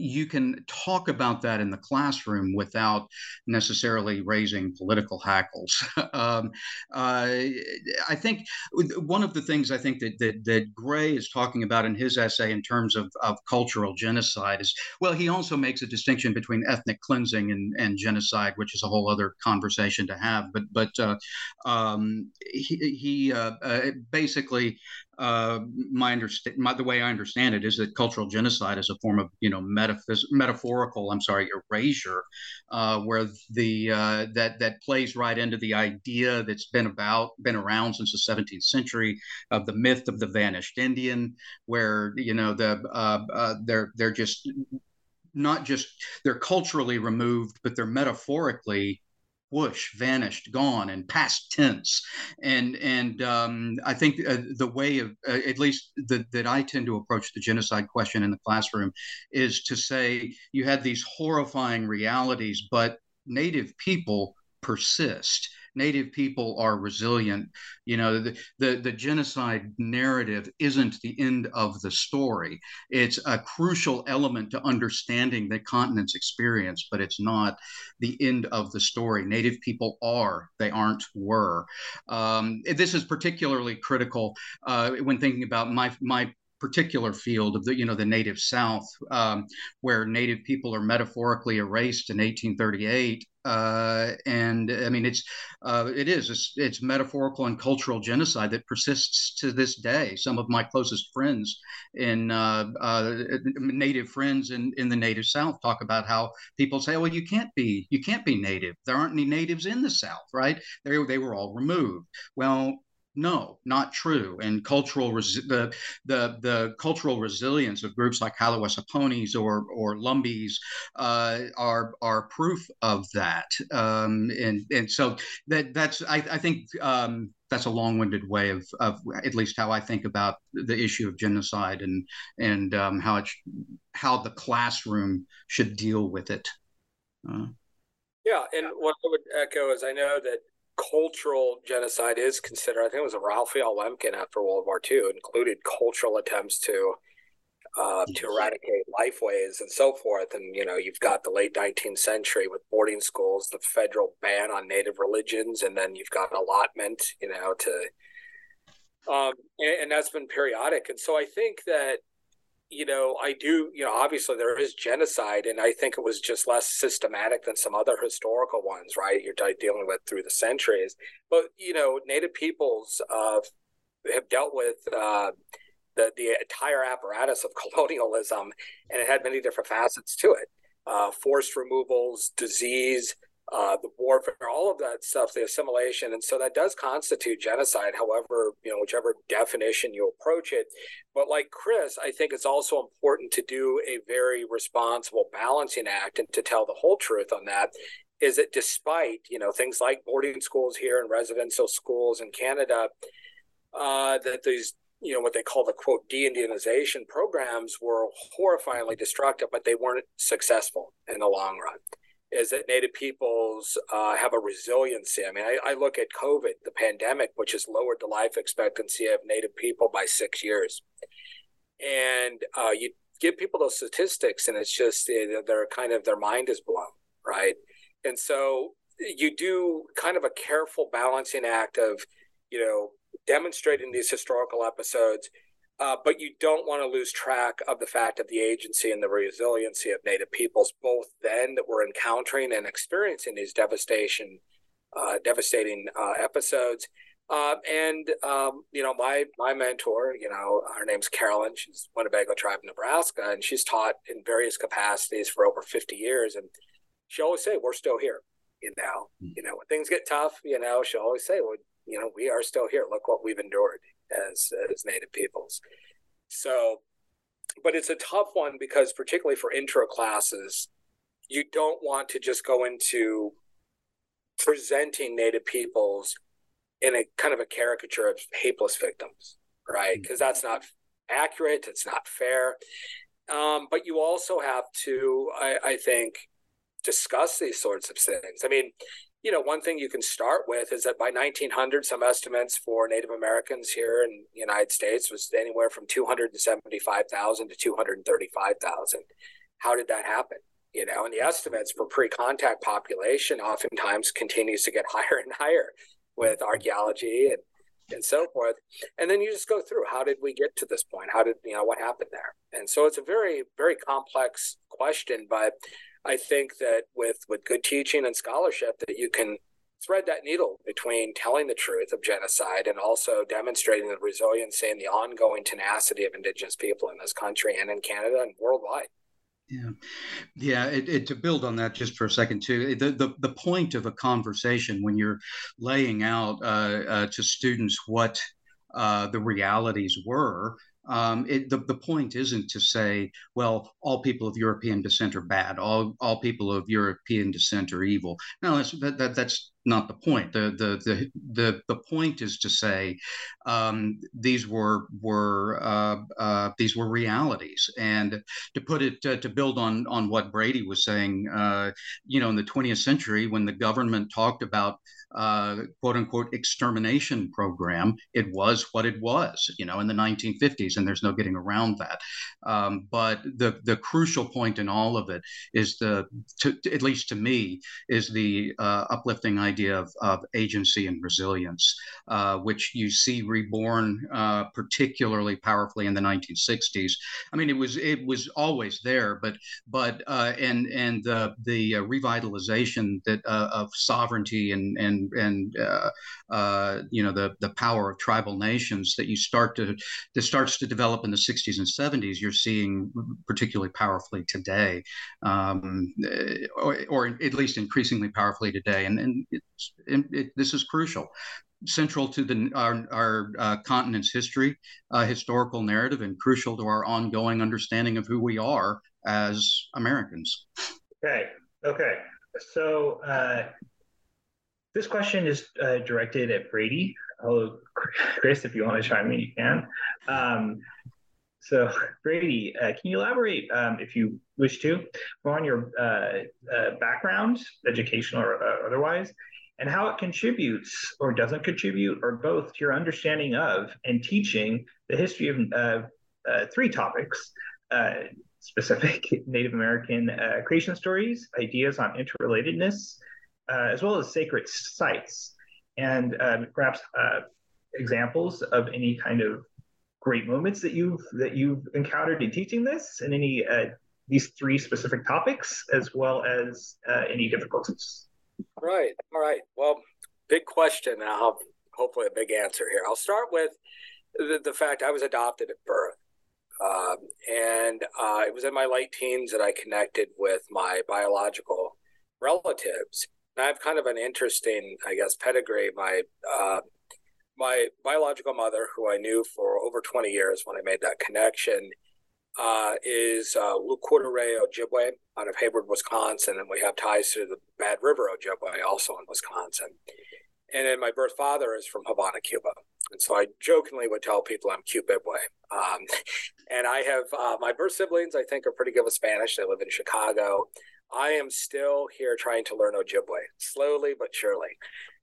you can talk about that in the classroom without necessarily raising political hackles. um, uh, I think one of the things I think that, that, that Gray is talking about in his essay in terms of, of cultural genocide is well, he also makes a distinction between ethnic cleansing and, and genocide, which is a whole other conversation to have. But but uh, um, he, he uh, uh basically uh, my, understand the way I understand it is that cultural genocide is a form of you know metaphys- metaphorical I'm sorry erasure uh, where the uh, that that plays right into the idea that's been about been around since the 17th century of the myth of the vanished Indian where you know the uh, uh, they're they're just not just they're culturally removed but they're metaphorically whoosh vanished gone and past tense. And and um, i think uh, the way of uh, at least the, that i tend to approach the genocide question in the classroom is to say you had these horrifying realities but native people persist Native people are resilient. You know, the, the, the genocide narrative isn't the end of the story. It's a crucial element to understanding the continent's experience, but it's not the end of the story. Native people are, they aren't were. Um, this is particularly critical uh, when thinking about my, my particular field of the you know the native south um, where native people are metaphorically erased in 1838 uh, and I mean, it's uh, it is it's, it's, metaphorical and cultural genocide that persists to this day. Some of my closest friends in uh, uh, native friends in, in the native South talk about how people say, "Well, you can't be you can't be native. There aren't any natives in the South, right? They they were all removed." Well, no, not true. And cultural res- the the the cultural resilience of groups like Haliwa-Saponis or or Lumbees uh, are are proof of that. Um, and and so that that's I, I think um, that's a long-winded way of, of at least how I think about the issue of genocide and and um, how it how the classroom should deal with it. Uh, yeah, and what I would echo is I know that cultural genocide is considered. I think it was a Raphael Lemkin after World War II included cultural attempts to uh, to eradicate lifeways and so forth. And you know, you've got the late 19th century with boarding schools, the federal ban on native religions, and then you've got allotment. You know, to um, and, and that's been periodic. And so I think that you know, I do, you know, obviously there is genocide, and I think it was just less systematic than some other historical ones, right? You're dealing with through the centuries. But, you know, Native peoples uh, have dealt with uh, the, the entire apparatus of colonialism, and it had many different facets to it uh, forced removals, disease, uh, the warfare, all of that stuff, the assimilation, and so that does constitute genocide. However, you know, whichever definition you approach it. But like Chris, I think it's also important to do a very responsible balancing act and to tell the whole truth on that. Is that despite you know things like boarding schools here and residential schools in Canada, uh, that these you know what they call the quote de-indianization programs were horrifyingly destructive, but they weren't successful in the long run is that Native peoples uh, have a resiliency. I mean, I, I, look at COVID, the pandemic, which has lowered the life expectancy of Native people by six years. And uh, you give people those statistics, and it's just they're kind of their mind is blown, right? And so you do kind of a careful balancing act of, you know, demonstrating these historical episodes uh, but you don't want to lose track of the fact of the agency and the resiliency of Native peoples, both then that we're encountering and experiencing these devastation, uh, devastating uh, episodes. Uh, and um, you know, my my mentor, you know, her name's Carolyn. She's Winnebago tribe, Nebraska, and she's taught in various capacities for over fifty years. And she always say, "We're still here." You know, mm-hmm. you know, when things get tough, you know, she'll always say, "Well, you know, we are still here. Look what we've endured." As as native peoples. So, but it's a tough one because particularly for intro classes, you don't want to just go into presenting native peoples in a kind of a caricature of hapeless victims, right? Because mm-hmm. that's not accurate. It's not fair. Um, but you also have to, I, I think, discuss these sorts of things. I mean, you know, one thing you can start with is that by 1900, some estimates for Native Americans here in the United States was anywhere from 275,000 to 235,000. How did that happen? You know, and the estimates for pre-contact population oftentimes continues to get higher and higher with archaeology and and so forth. And then you just go through how did we get to this point? How did you know what happened there? And so it's a very very complex question, but I think that with with good teaching and scholarship, that you can thread that needle between telling the truth of genocide and also demonstrating the resiliency and the ongoing tenacity of Indigenous people in this country and in Canada and worldwide. Yeah, yeah. It, it, to build on that just for a second too, the the, the point of a conversation when you're laying out uh, uh, to students what uh, the realities were um, it, the, the point isn't to say, well, all people of European descent are bad, all, all people of European descent are evil. No, that's, that, that, that's not the point. The, the, the, the, the point is to say um, these were, were, uh, uh, these were realities. And to put it, uh, to build on, on what Brady was saying, uh, you know, in the 20th century, when the government talked about uh, quote unquote extermination program, it was what it was, you know, in the 1950s, and there's no getting around that. Um, but the the crucial point in all of it is the, to, at least to me, is the uh, uplifting idea of, of agency and resilience, uh, which you see reborn uh, particularly powerfully in the 1960s. I mean, it was it was always there, but but uh, and and the the revitalization that of sovereignty and and and and uh, uh, you know the the power of tribal nations that you start to that starts to develop in the 60s and 70s. You're seeing particularly powerfully today, um, or, or, at least increasingly powerfully today, and and it, it, this is crucial. central to the our, our uh, continent's history, uh, historical narrative, and crucial to our ongoing understanding of who we are as Americans. Okay. Okay. So uh, this question is uh, directed at Brady. Hello, Chris, if you want to chime in, you can. Um, so, Brady, uh, can you elaborate, um, if you wish to, on your uh, uh, background, educational or uh, otherwise, and how it contributes or doesn't contribute, or both, to your understanding of and teaching the history of uh, three topics specific Native American creation stories, ideas on interrelatedness, as well as sacred sites, and um, perhaps examples of any kind of great moments that you've that you've encountered in teaching this and any uh, these three specific topics as well as uh, any difficulties. Right. All right. Well big question now hopefully a big answer here. I'll start with the, the fact i was adopted at birth. Um, and uh, it was in my late teens that i connected with my biological relatives i have kind of an interesting i guess pedigree my uh, my biological mother, who I knew for over 20 years when I made that connection, uh, is uh, Lac Courte Oreilles Ojibwe out of Hayward, Wisconsin, and we have ties to the Bad River Ojibwe also in Wisconsin. And then my birth father is from Havana, Cuba. And so I jokingly would tell people I'm Cubibwe. Um, and I have uh, my birth siblings, I think, are pretty good with Spanish. They live in Chicago. I am still here trying to learn Ojibwe, slowly but surely.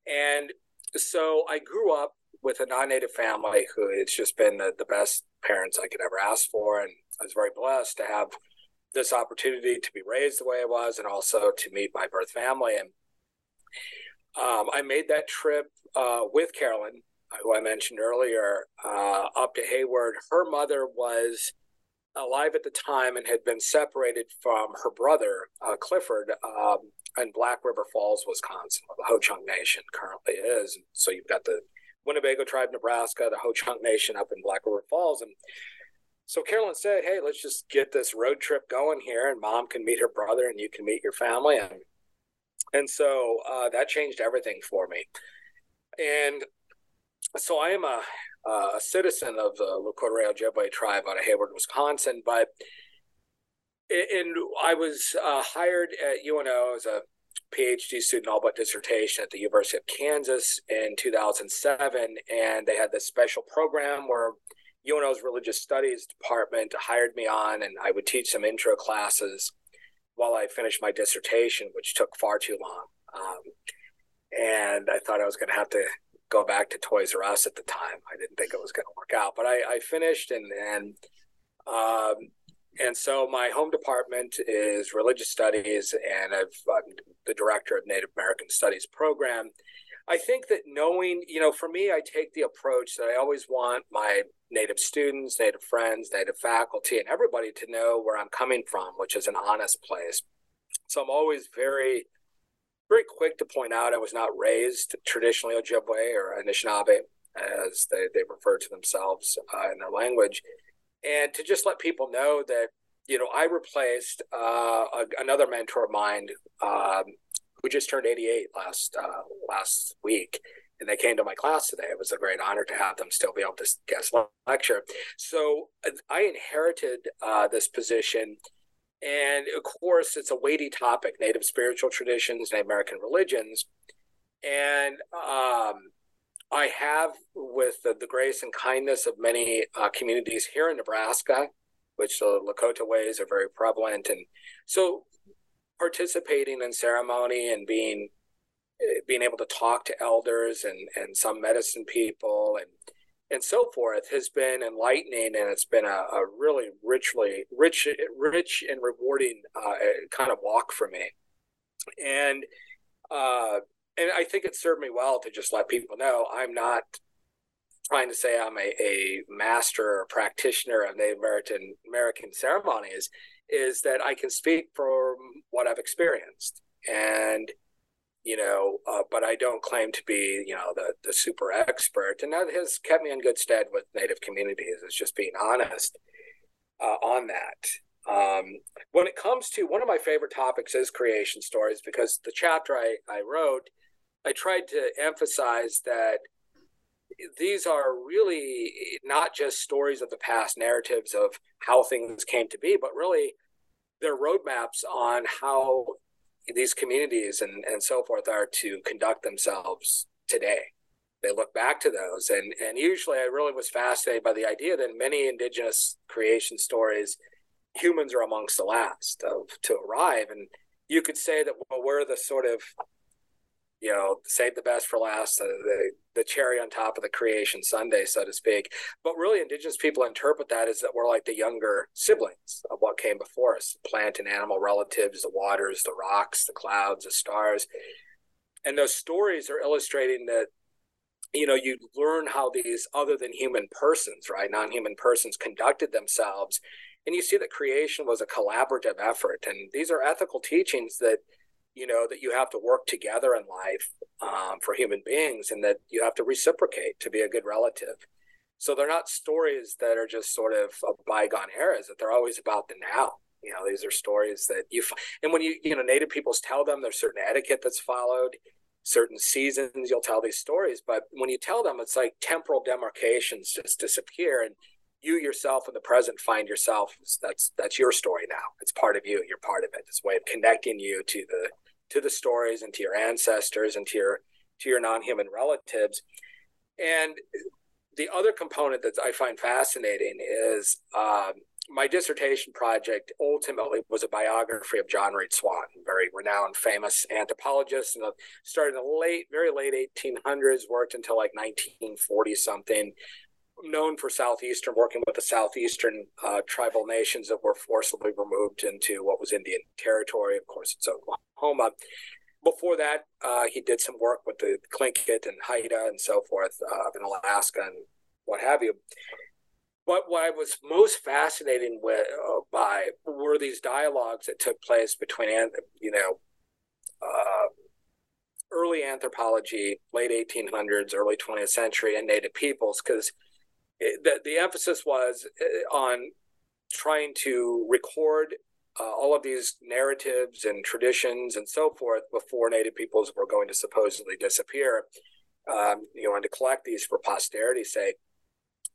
And so I grew up with a non-native family who it's just been the, the best parents I could ever ask for, and I was very blessed to have this opportunity to be raised the way I was, and also to meet my birth family. And um, I made that trip uh, with Carolyn, who I mentioned earlier, uh, up to Hayward. Her mother was alive at the time and had been separated from her brother, uh, Clifford, um, in Black River Falls, Wisconsin, where the Ho Chunk Nation currently is. So you've got the Winnebago Tribe, Nebraska, the Ho Chunk Nation up in Black River Falls. And so Carolyn said, Hey, let's just get this road trip going here, and mom can meet her brother, and you can meet your family. And, and so uh, that changed everything for me. And so I am a, a citizen of the Lakota Ojibwe tribe out of Hayward, Wisconsin, but and I was uh, hired at UNO as a PhD student all but dissertation at the University of Kansas in 2007. And they had this special program where UNO's religious studies department hired me on, and I would teach some intro classes while I finished my dissertation, which took far too long. Um, and I thought I was going to have to go back to Toys R Us at the time. I didn't think it was going to work out, but I, I finished and and um, and so my home department is religious studies, and I've, I'm the director of Native American Studies program. I think that knowing, you know, for me, I take the approach that I always want my Native students, Native friends, Native faculty, and everybody to know where I'm coming from, which is an honest place. So I'm always very, very quick to point out I was not raised traditionally Ojibwe or Anishinaabe, as they, they refer to themselves uh, in their language and to just let people know that you know I replaced uh, a, another mentor of mine um, who just turned 88 last uh, last week, and they came to my class today. It was a great honor to have them still be able to guest lecture. So I inherited uh, this position. And of course, it's a weighty topic Native spiritual traditions, Native American religions. And um, I have, with the, the, grace and kindness of many uh, communities here in Nebraska, which the Lakota ways are very prevalent, and so participating in ceremony and being eh, being able to talk to elders and and some medicine people and and so forth has been enlightening and it's been a, a really richly rich rich and rewarding uh, kind of walk for me. And uh, and I think it served me well to just let people know I'm not trying to say I'm a, a master or practitioner of Native American American ceremonies is that I can speak from what I've experienced. And you know uh, but I don't claim to be you know the the super expert and that has kept me in good stead with native communities is just being honest uh, on that. Um, when it comes to one of my favorite topics is creation stories because the chapter I, I wrote I tried to emphasize that these are really not just stories of the past, narratives of how things came to be, but really they're roadmaps on how these communities and, and so forth are to conduct themselves today. They look back to those. And, and usually I really was fascinated by the idea that many indigenous creation stories, humans are amongst the last of, to arrive. And you could say that well, we're the sort of you know, save the best for last, uh, the the cherry on top of the creation Sunday, so to speak. But really, indigenous people interpret that as that we're like the younger siblings of what came before us: plant and animal relatives, the waters, the rocks, the clouds, the stars. And those stories are illustrating that you know you learn how these other than human persons right non-human persons conducted themselves and you see that creation was a collaborative effort and these are ethical teachings that you know that you have to work together in life um, for human beings and that you have to reciprocate to be a good relative. So they're not stories that are just sort of bygone eras that they're always about the now. You know these are stories that you and when you you know native peoples tell them there's certain etiquette that's followed certain seasons you'll tell these stories but when you tell them it's like temporal demarcations just disappear and you yourself in the present find yourself that's that's your story now. It's part of you you're part of it. It's a way of connecting you to the to the stories and to your ancestors and to your to your non-human relatives. And the other component that i find fascinating is um, my dissertation project ultimately was a biography of john reed swanton very renowned famous anthropologist and started in the late very late 1800s worked until like 1940 something known for southeastern working with the southeastern uh, tribal nations that were forcibly removed into what was Indian territory. Of course, it's Oklahoma. Before that, uh, he did some work with the Tlingit and Haida and so forth uh, in Alaska and what have you. But what I was most fascinating with uh, by were these dialogues that took place between, you know, uh, early anthropology, late 1800s, early 20th century, and Native peoples, because the, the emphasis was uh, on trying to record uh, all of these narratives and traditions and so forth before Native peoples were going to supposedly disappear. Um, you know, and to collect these for posterity's sake.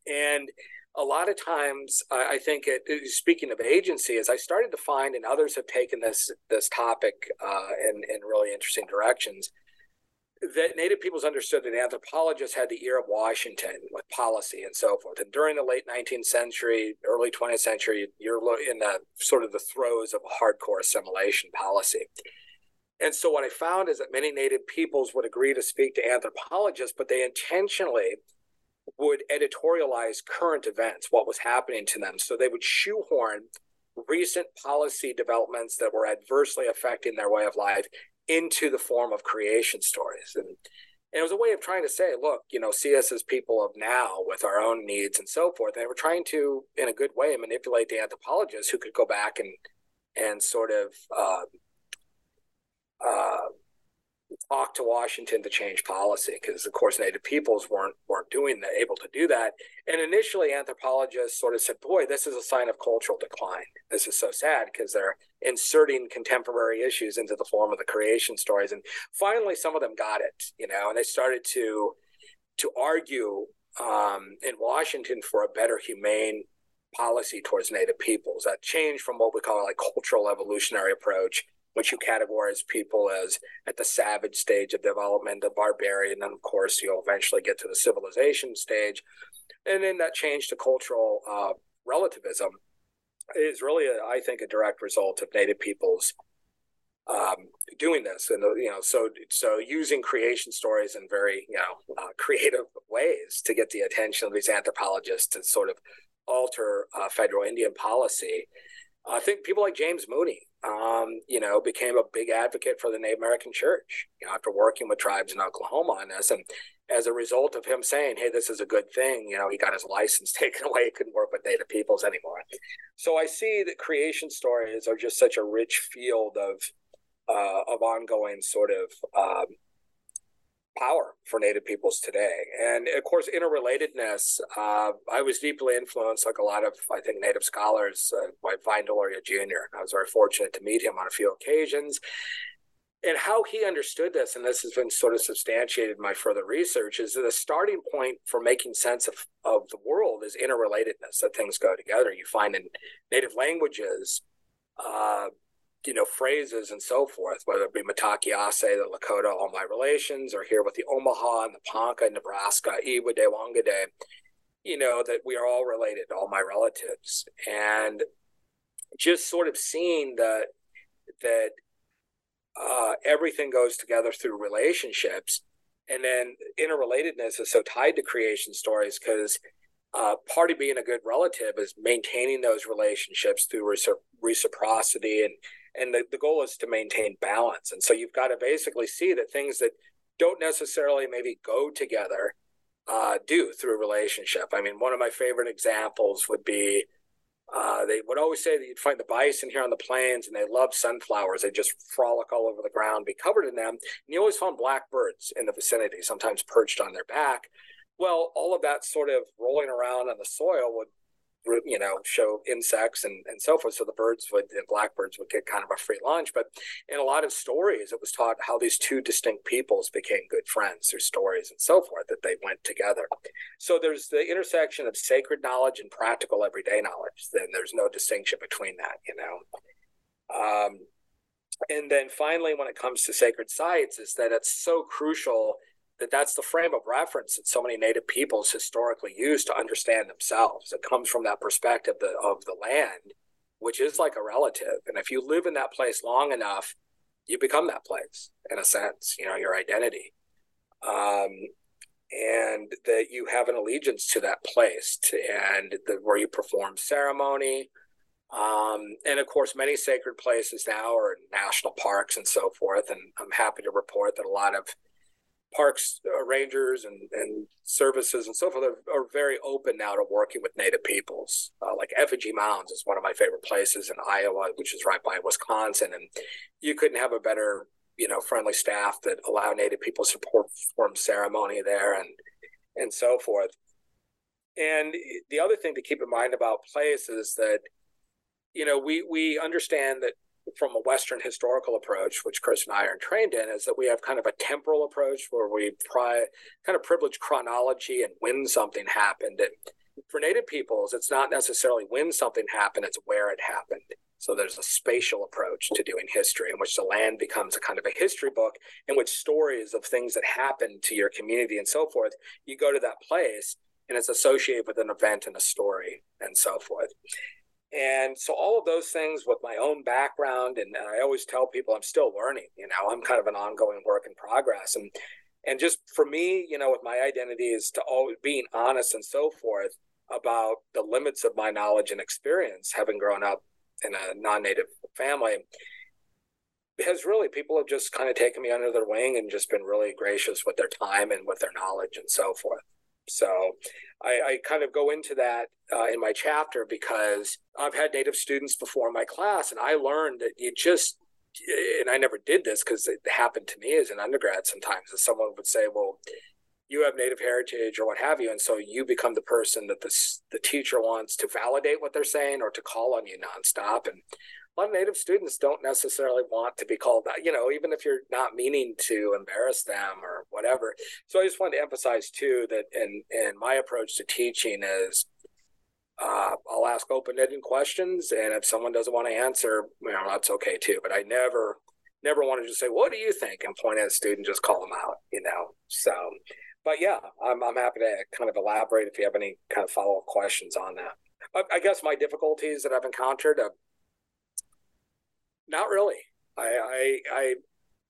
And a lot of times, I, I think, it, speaking of agency, as I started to find, and others have taken this this topic uh, in in really interesting directions that Native peoples understood that anthropologists had the ear of Washington with policy and so forth. And during the late 19th century, early 20th century, you're in the sort of the throes of a hardcore assimilation policy. And so what I found is that many Native peoples would agree to speak to anthropologists, but they intentionally would editorialize current events, what was happening to them. So they would shoehorn recent policy developments that were adversely affecting their way of life into the form of creation stories. And, and it was a way of trying to say, look, you know, see us as people of now with our own needs and so forth. And they were trying to, in a good way, manipulate the anthropologists who could go back and and sort of uh, uh, talk to Washington to change policy because, of course, Native peoples weren't weren't doing that, able to do that. And initially, anthropologists sort of said, "Boy, this is a sign of cultural decline. This is so sad because they're inserting contemporary issues into the form of the creation stories." And finally, some of them got it, you know, and they started to to argue um, in Washington for a better, humane policy towards Native peoples. That changed from what we call like cultural evolutionary approach which you categorize people as at the savage stage of development, the barbarian, and of course you'll eventually get to the civilization stage, and then that change to cultural uh, relativism is really, a, I think, a direct result of Native peoples um, doing this, and you know, so so using creation stories in very you know uh, creative ways to get the attention of these anthropologists to sort of alter uh, federal Indian policy. I think people like James Mooney um, you know, became a big advocate for the Native American church, you know, after working with tribes in Oklahoma on this. And as a result of him saying, hey, this is a good thing, you know, he got his license taken away. He couldn't work with Native peoples anymore. So I see that creation stories are just such a rich field of, uh, of ongoing sort of um, power for Native peoples today. And of course, interrelatedness, uh, I was deeply influenced, like a lot of, I think, Native scholars, uh, by Vine Deloria Jr. I was very fortunate to meet him on a few occasions. and how he understood this, and this has been sort of substantiated in my further research, is that the starting point for making sense of, of the world is interrelatedness, that things go together. You find in native languages, uh, you know, phrases and so forth, whether it be Mitakuye, the Lakota, all my relations, or here with the Omaha and the Ponca, Nebraska, Iwade, Wangade, you know, that we are all related, all my relatives. And just sort of seeing that that uh, everything goes together through relationships. And then interrelatedness is so tied to creation stories because uh, part of being a good relative is maintaining those relationships through reciprocity. And, and the, the goal is to maintain balance. And so you've got to basically see that things that don't necessarily maybe go together uh, do through relationship. I mean, one of my favorite examples would be uh, they would always say that you'd find the bison here on the plains and they love sunflowers. They just frolic all over the ground, be covered in them. And you always found blackbirds in the vicinity, sometimes perched on their back. Well, all of that sort of rolling around on the soil would you know, show insects and, and so forth. So the birds would, the blackbirds would get kind of a free lunch. But in a lot of stories, it was taught how these two distinct peoples became good friends through stories and so forth, that they went together. So there's the intersection of sacred knowledge and practical everyday knowledge. Then there's no distinction between that, you know. Um, and then finally, when it comes to sacred sites, is that it's so crucial that that's the frame of reference that so many native peoples historically use to understand themselves. It comes from that perspective of the land, which is like a relative. And if you live in that place long enough, you become that place in a sense, you know, your identity. Um, and that you have an allegiance to that place to, and the, where you perform ceremony. Um, and of course, many sacred places now are national parks and so forth. And I'm happy to report that a lot of parks uh, rangers and, and services and so forth are, are, very open now to working with native peoples. Uh, like Effigy Mounds is one of my favorite places in Iowa, which is right by Wisconsin, and you couldn't have a better you know friendly staff that allow native people to perform ceremony there and and so forth. And the other thing to keep in mind about place is that you know we we understand that from a Western historical approach, which Chris and I are trained in, is that we have kind of a temporal approach where we pri- kind of privilege chronology and when something happened. And for Native peoples, it's not necessarily when something happened, it's where it happened. So there's a spatial approach to doing history in which the land becomes a kind of a history book in which stories of things that happened to your community and so forth, you go to that place and it's associated with an event and a story and so forth. And so all of those things with my own background, and, I always tell people I'm still learning. You know, I'm kind of an ongoing work in progress, and and just for me, you know, with my identity is to always being honest and so forth about the limits of my knowledge and experience, having grown up in a non-native family. Has really people have just kind of taken me under their wing and just been really gracious with their time and with their knowledge and so forth. So I, I kind of go into that uh, in my chapter because I've had Native students before in my class, and I learned that you just and I never did this because it happened to me as an undergrad sometimes. That someone would say, "Well, you have Native heritage or what have you," and so you become the person that the the teacher wants to validate what they're saying or to call on you nonstop. And a lot of native students don't necessarily want to be called that, you know, even if you're not meaning to embarrass them or whatever. So I just wanted to emphasize too that in in my approach to teaching is uh, I'll ask open-ended questions, and if someone doesn't want to answer, you know, that's okay too. But I never, never want to just say, "What do you think?" and point at a student, just call them out, you know. So, but yeah, I'm I'm happy to kind of elaborate if you have any kind of follow-up questions on that. I, I guess my difficulties that I've encountered, uh, not really. I, I, I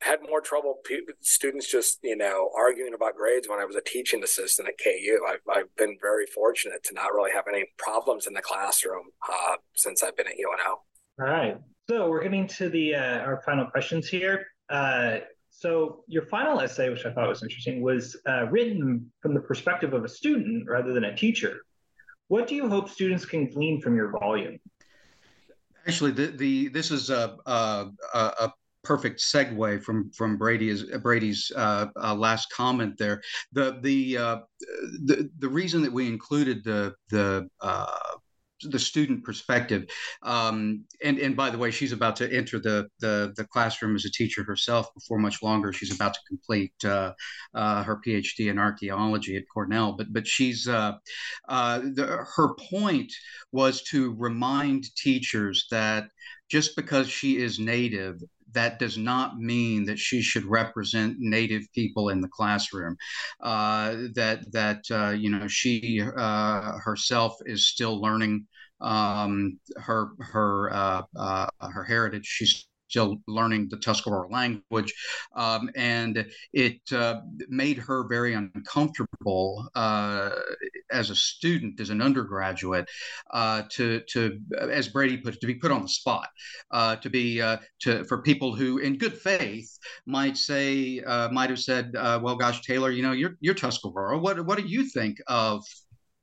had more trouble students just you know arguing about grades when I was a teaching assistant at KU. I've, I've been very fortunate to not really have any problems in the classroom uh, since I've been at UNO. All right, so we're getting to the uh, our final questions here. Uh, so your final essay, which I thought was interesting, was uh, written from the perspective of a student rather than a teacher. What do you hope students can glean from your volume? Actually, the, the this is a, a, a perfect segue from from Brady's Brady's uh, uh, last comment there. The the uh, the the reason that we included the the uh, the student perspective. Um, and and by the way, she's about to enter the, the the classroom as a teacher herself before much longer. She's about to complete uh, uh, her PhD in archaeology at Cornell. But but she's uh, uh, the, her point was to remind teachers that just because she is native that does not mean that she should represent Native people in the classroom. Uh, that that uh, you know she uh, herself is still learning um, her her uh, uh, her heritage. She's still learning the Tuscarora language, um, and it uh, made her very uncomfortable uh, as a student, as an undergraduate, uh, to to as Brady put it, to be put on the spot, uh, to be uh, to for people who, in good faith, might say uh, might have said, "Well, gosh, Taylor, you know, you're you're Tuscarora. What what do you think of?"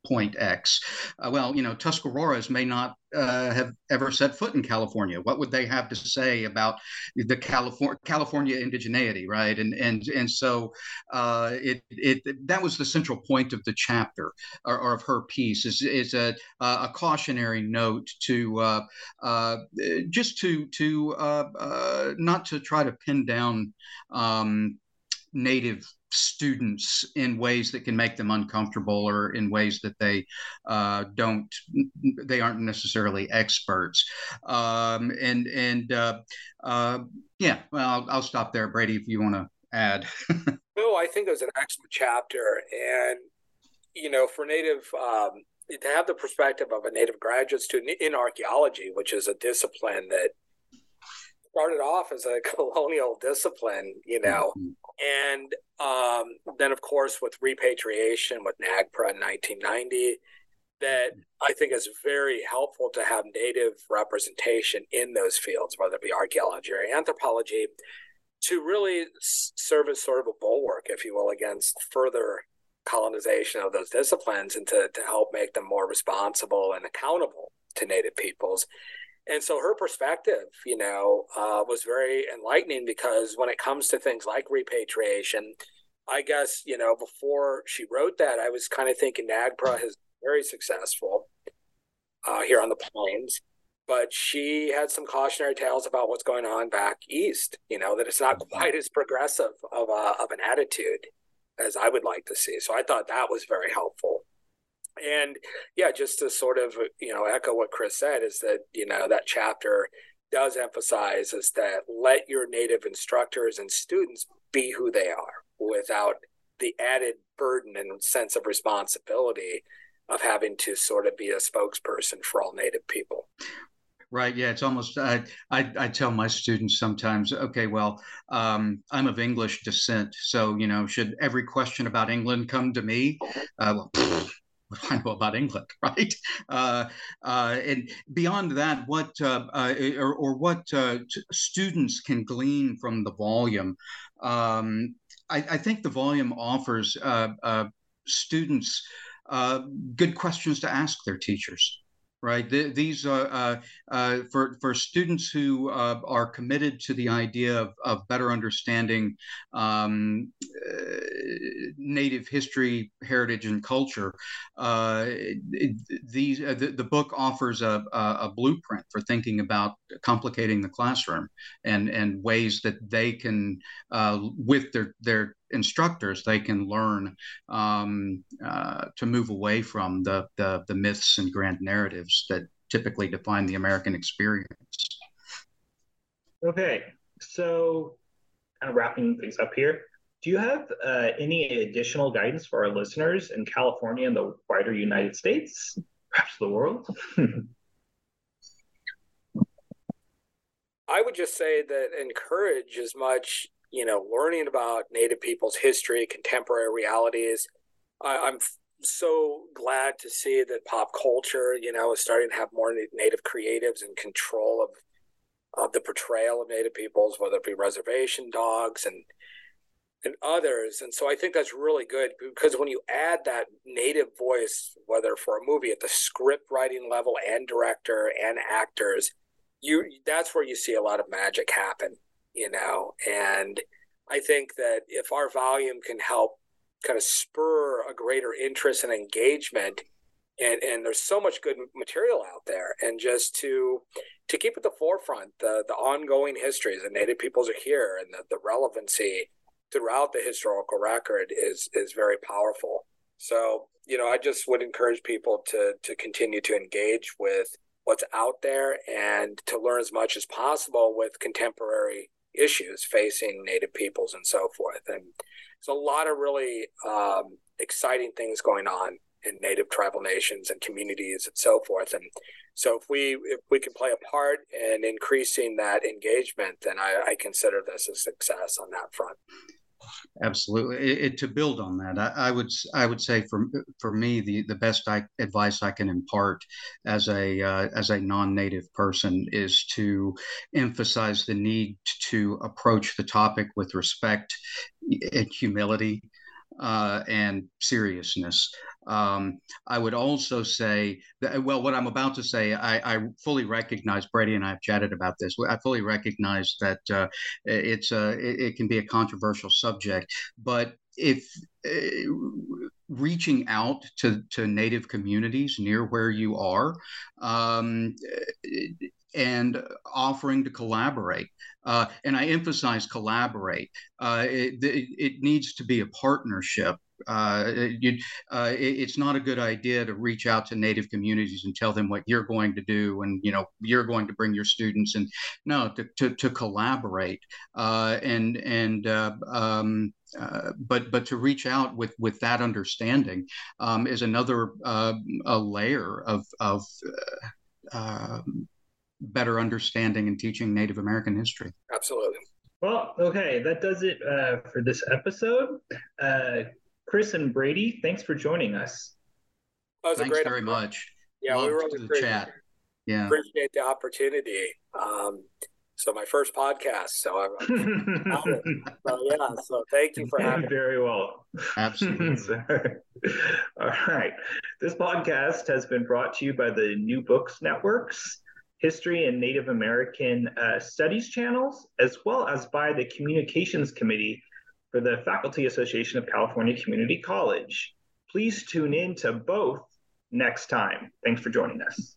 Point X. Uh, well, you know, Tuscaroras may not uh, have ever set foot in California. What would they have to say about the California California indigeneity, right? And and and so uh, it it that was the central point of the chapter or, or of her piece is is a a cautionary note to uh, uh, just to to uh, not to try to pin down um, native students in ways that can make them uncomfortable or in ways that they uh, don't they aren't necessarily experts. Um, and and uh, uh, yeah well I'll, I'll, stop there. Brady if you want to add. No i think it was an excellent chapter. And you know for native um, to have the perspective of a native graduate student in archaeology which is a discipline that started off as a colonial discipline, you know, mm-hmm. And um, then of course with repatriation with NAGPRA in 1990, that mm-hmm. I think is very helpful to have native representation in those fields, whether it be archaeology or anthropology, to really serve as sort of a bulwark, if you will, against further colonization of those disciplines and to, to help make them more responsible and accountable to native peoples and so her perspective, you know, uh, was very enlightening because when it comes to things like repatriation, I guess, you know, before she wrote that, I was kind of thinking NAGPRA is very successful uh, here on the plains. But she had some cautionary tales about what's going on back east, you know, that it's not mm-hmm. quite as progressive of, a, of an attitude as I would like to see. So I thought that was very helpful and yeah just to sort of you know echo what chris said is that you know that chapter does emphasize is that let your native instructors and students be who they are without the added burden and sense of responsibility of having to sort of be a spokesperson for all native people Right. Yeah. It's almost, I, I, I tell my students sometimes, okay, well, um, I'm of English descent. So, you know, should every question about England come to me? Uh, well, what I know about England, right? Uh, uh, and beyond that, what uh, uh or, or, what uh, students can glean from the volume, um, I, I, think the volume offers uh, students good questions to ask their teachers right? The, these are uh, uh, for for students who uh, are committed to the idea of, of better understanding um, uh, Native history, heritage, and culture. Uh, these uh, the, the, book offers a, a, a, blueprint for thinking about complicating the classroom and and ways that they can with their their instructors, they can learn um, uh, to move away from the, the, the myths and grand narratives that typically define the American experience. Okay, so kind of wrapping things up here. Do you have uh, any additional guidance for our listeners in California and the wider United States, perhaps the world? I would just say that encourage as much you know, learning about Native people's history, contemporary realities. I, am so glad to see that pop culture, you know, is starting to have more Native creatives in control of of the portrayal of Native peoples, whether it be reservation dogs and and others. And so I think that's really good because when you add that native voice, whether for a movie at the script writing level and director and actors, you that's where you see a lot of magic happen you know, and I think that if our volume can help kind of spur a greater interest and engagement and and there's so much good material out there and just to to keep at the forefront the the ongoing histories that native peoples are here and the, the relevancy throughout the historical record is is very powerful. So you know i just would encourage people to to continue to engage with what's out there and to learn as much as possible with contemporary issues facing native peoples and so forth and there's a lot of really um, exciting things going on in native tribal nations and communities and so forth. And so if we if we can play a part in increasing that engagement, then I, I consider this a success on that front. Absolutely. It, it, to build on that, I, I, would I would say for for me the, the best I, advice I can impart as a uh, as a non-native person is to emphasize the need to approach the topic with respect and humility uh, and seriousness. Um, I would also say that, well, what I'm about to say, I, I, fully recognize, Brady and I have chatted about this. I fully recognize that uh, it's a, it, it, can be a controversial subject, but if uh, reaching out to, to native communities near where you are um, and offering to collaborate. Uh, and I emphasize collaborate. Uh, it, it, it, needs to be a partnership. Uh, uh, it, it's not a good idea to reach out to native communities and tell them what you're going to do and you know you're going to bring your students and no to, to, to collaborate uh, and and uh, um, uh, but but to reach out with with that understanding um, is another uh, a layer of of um, better understanding and teaching Native American history. Absolutely. Well, okay, that does it uh, for this episode. Uh, Chris and Brady, thanks for joining us. Thanks very episode. much. Yeah, Loved we were really the chat. Yeah, appreciate the opportunity. Um, so my first podcast. So I'm, so yeah. So thank you for having. Me. Very well. Absolutely. All right. This podcast has been brought to you by the New Books Networks. History and Native American uh, Studies channels, as well as by the Communications Committee for the Faculty Association of California Community College. Please tune in to both next time. Thanks for joining us.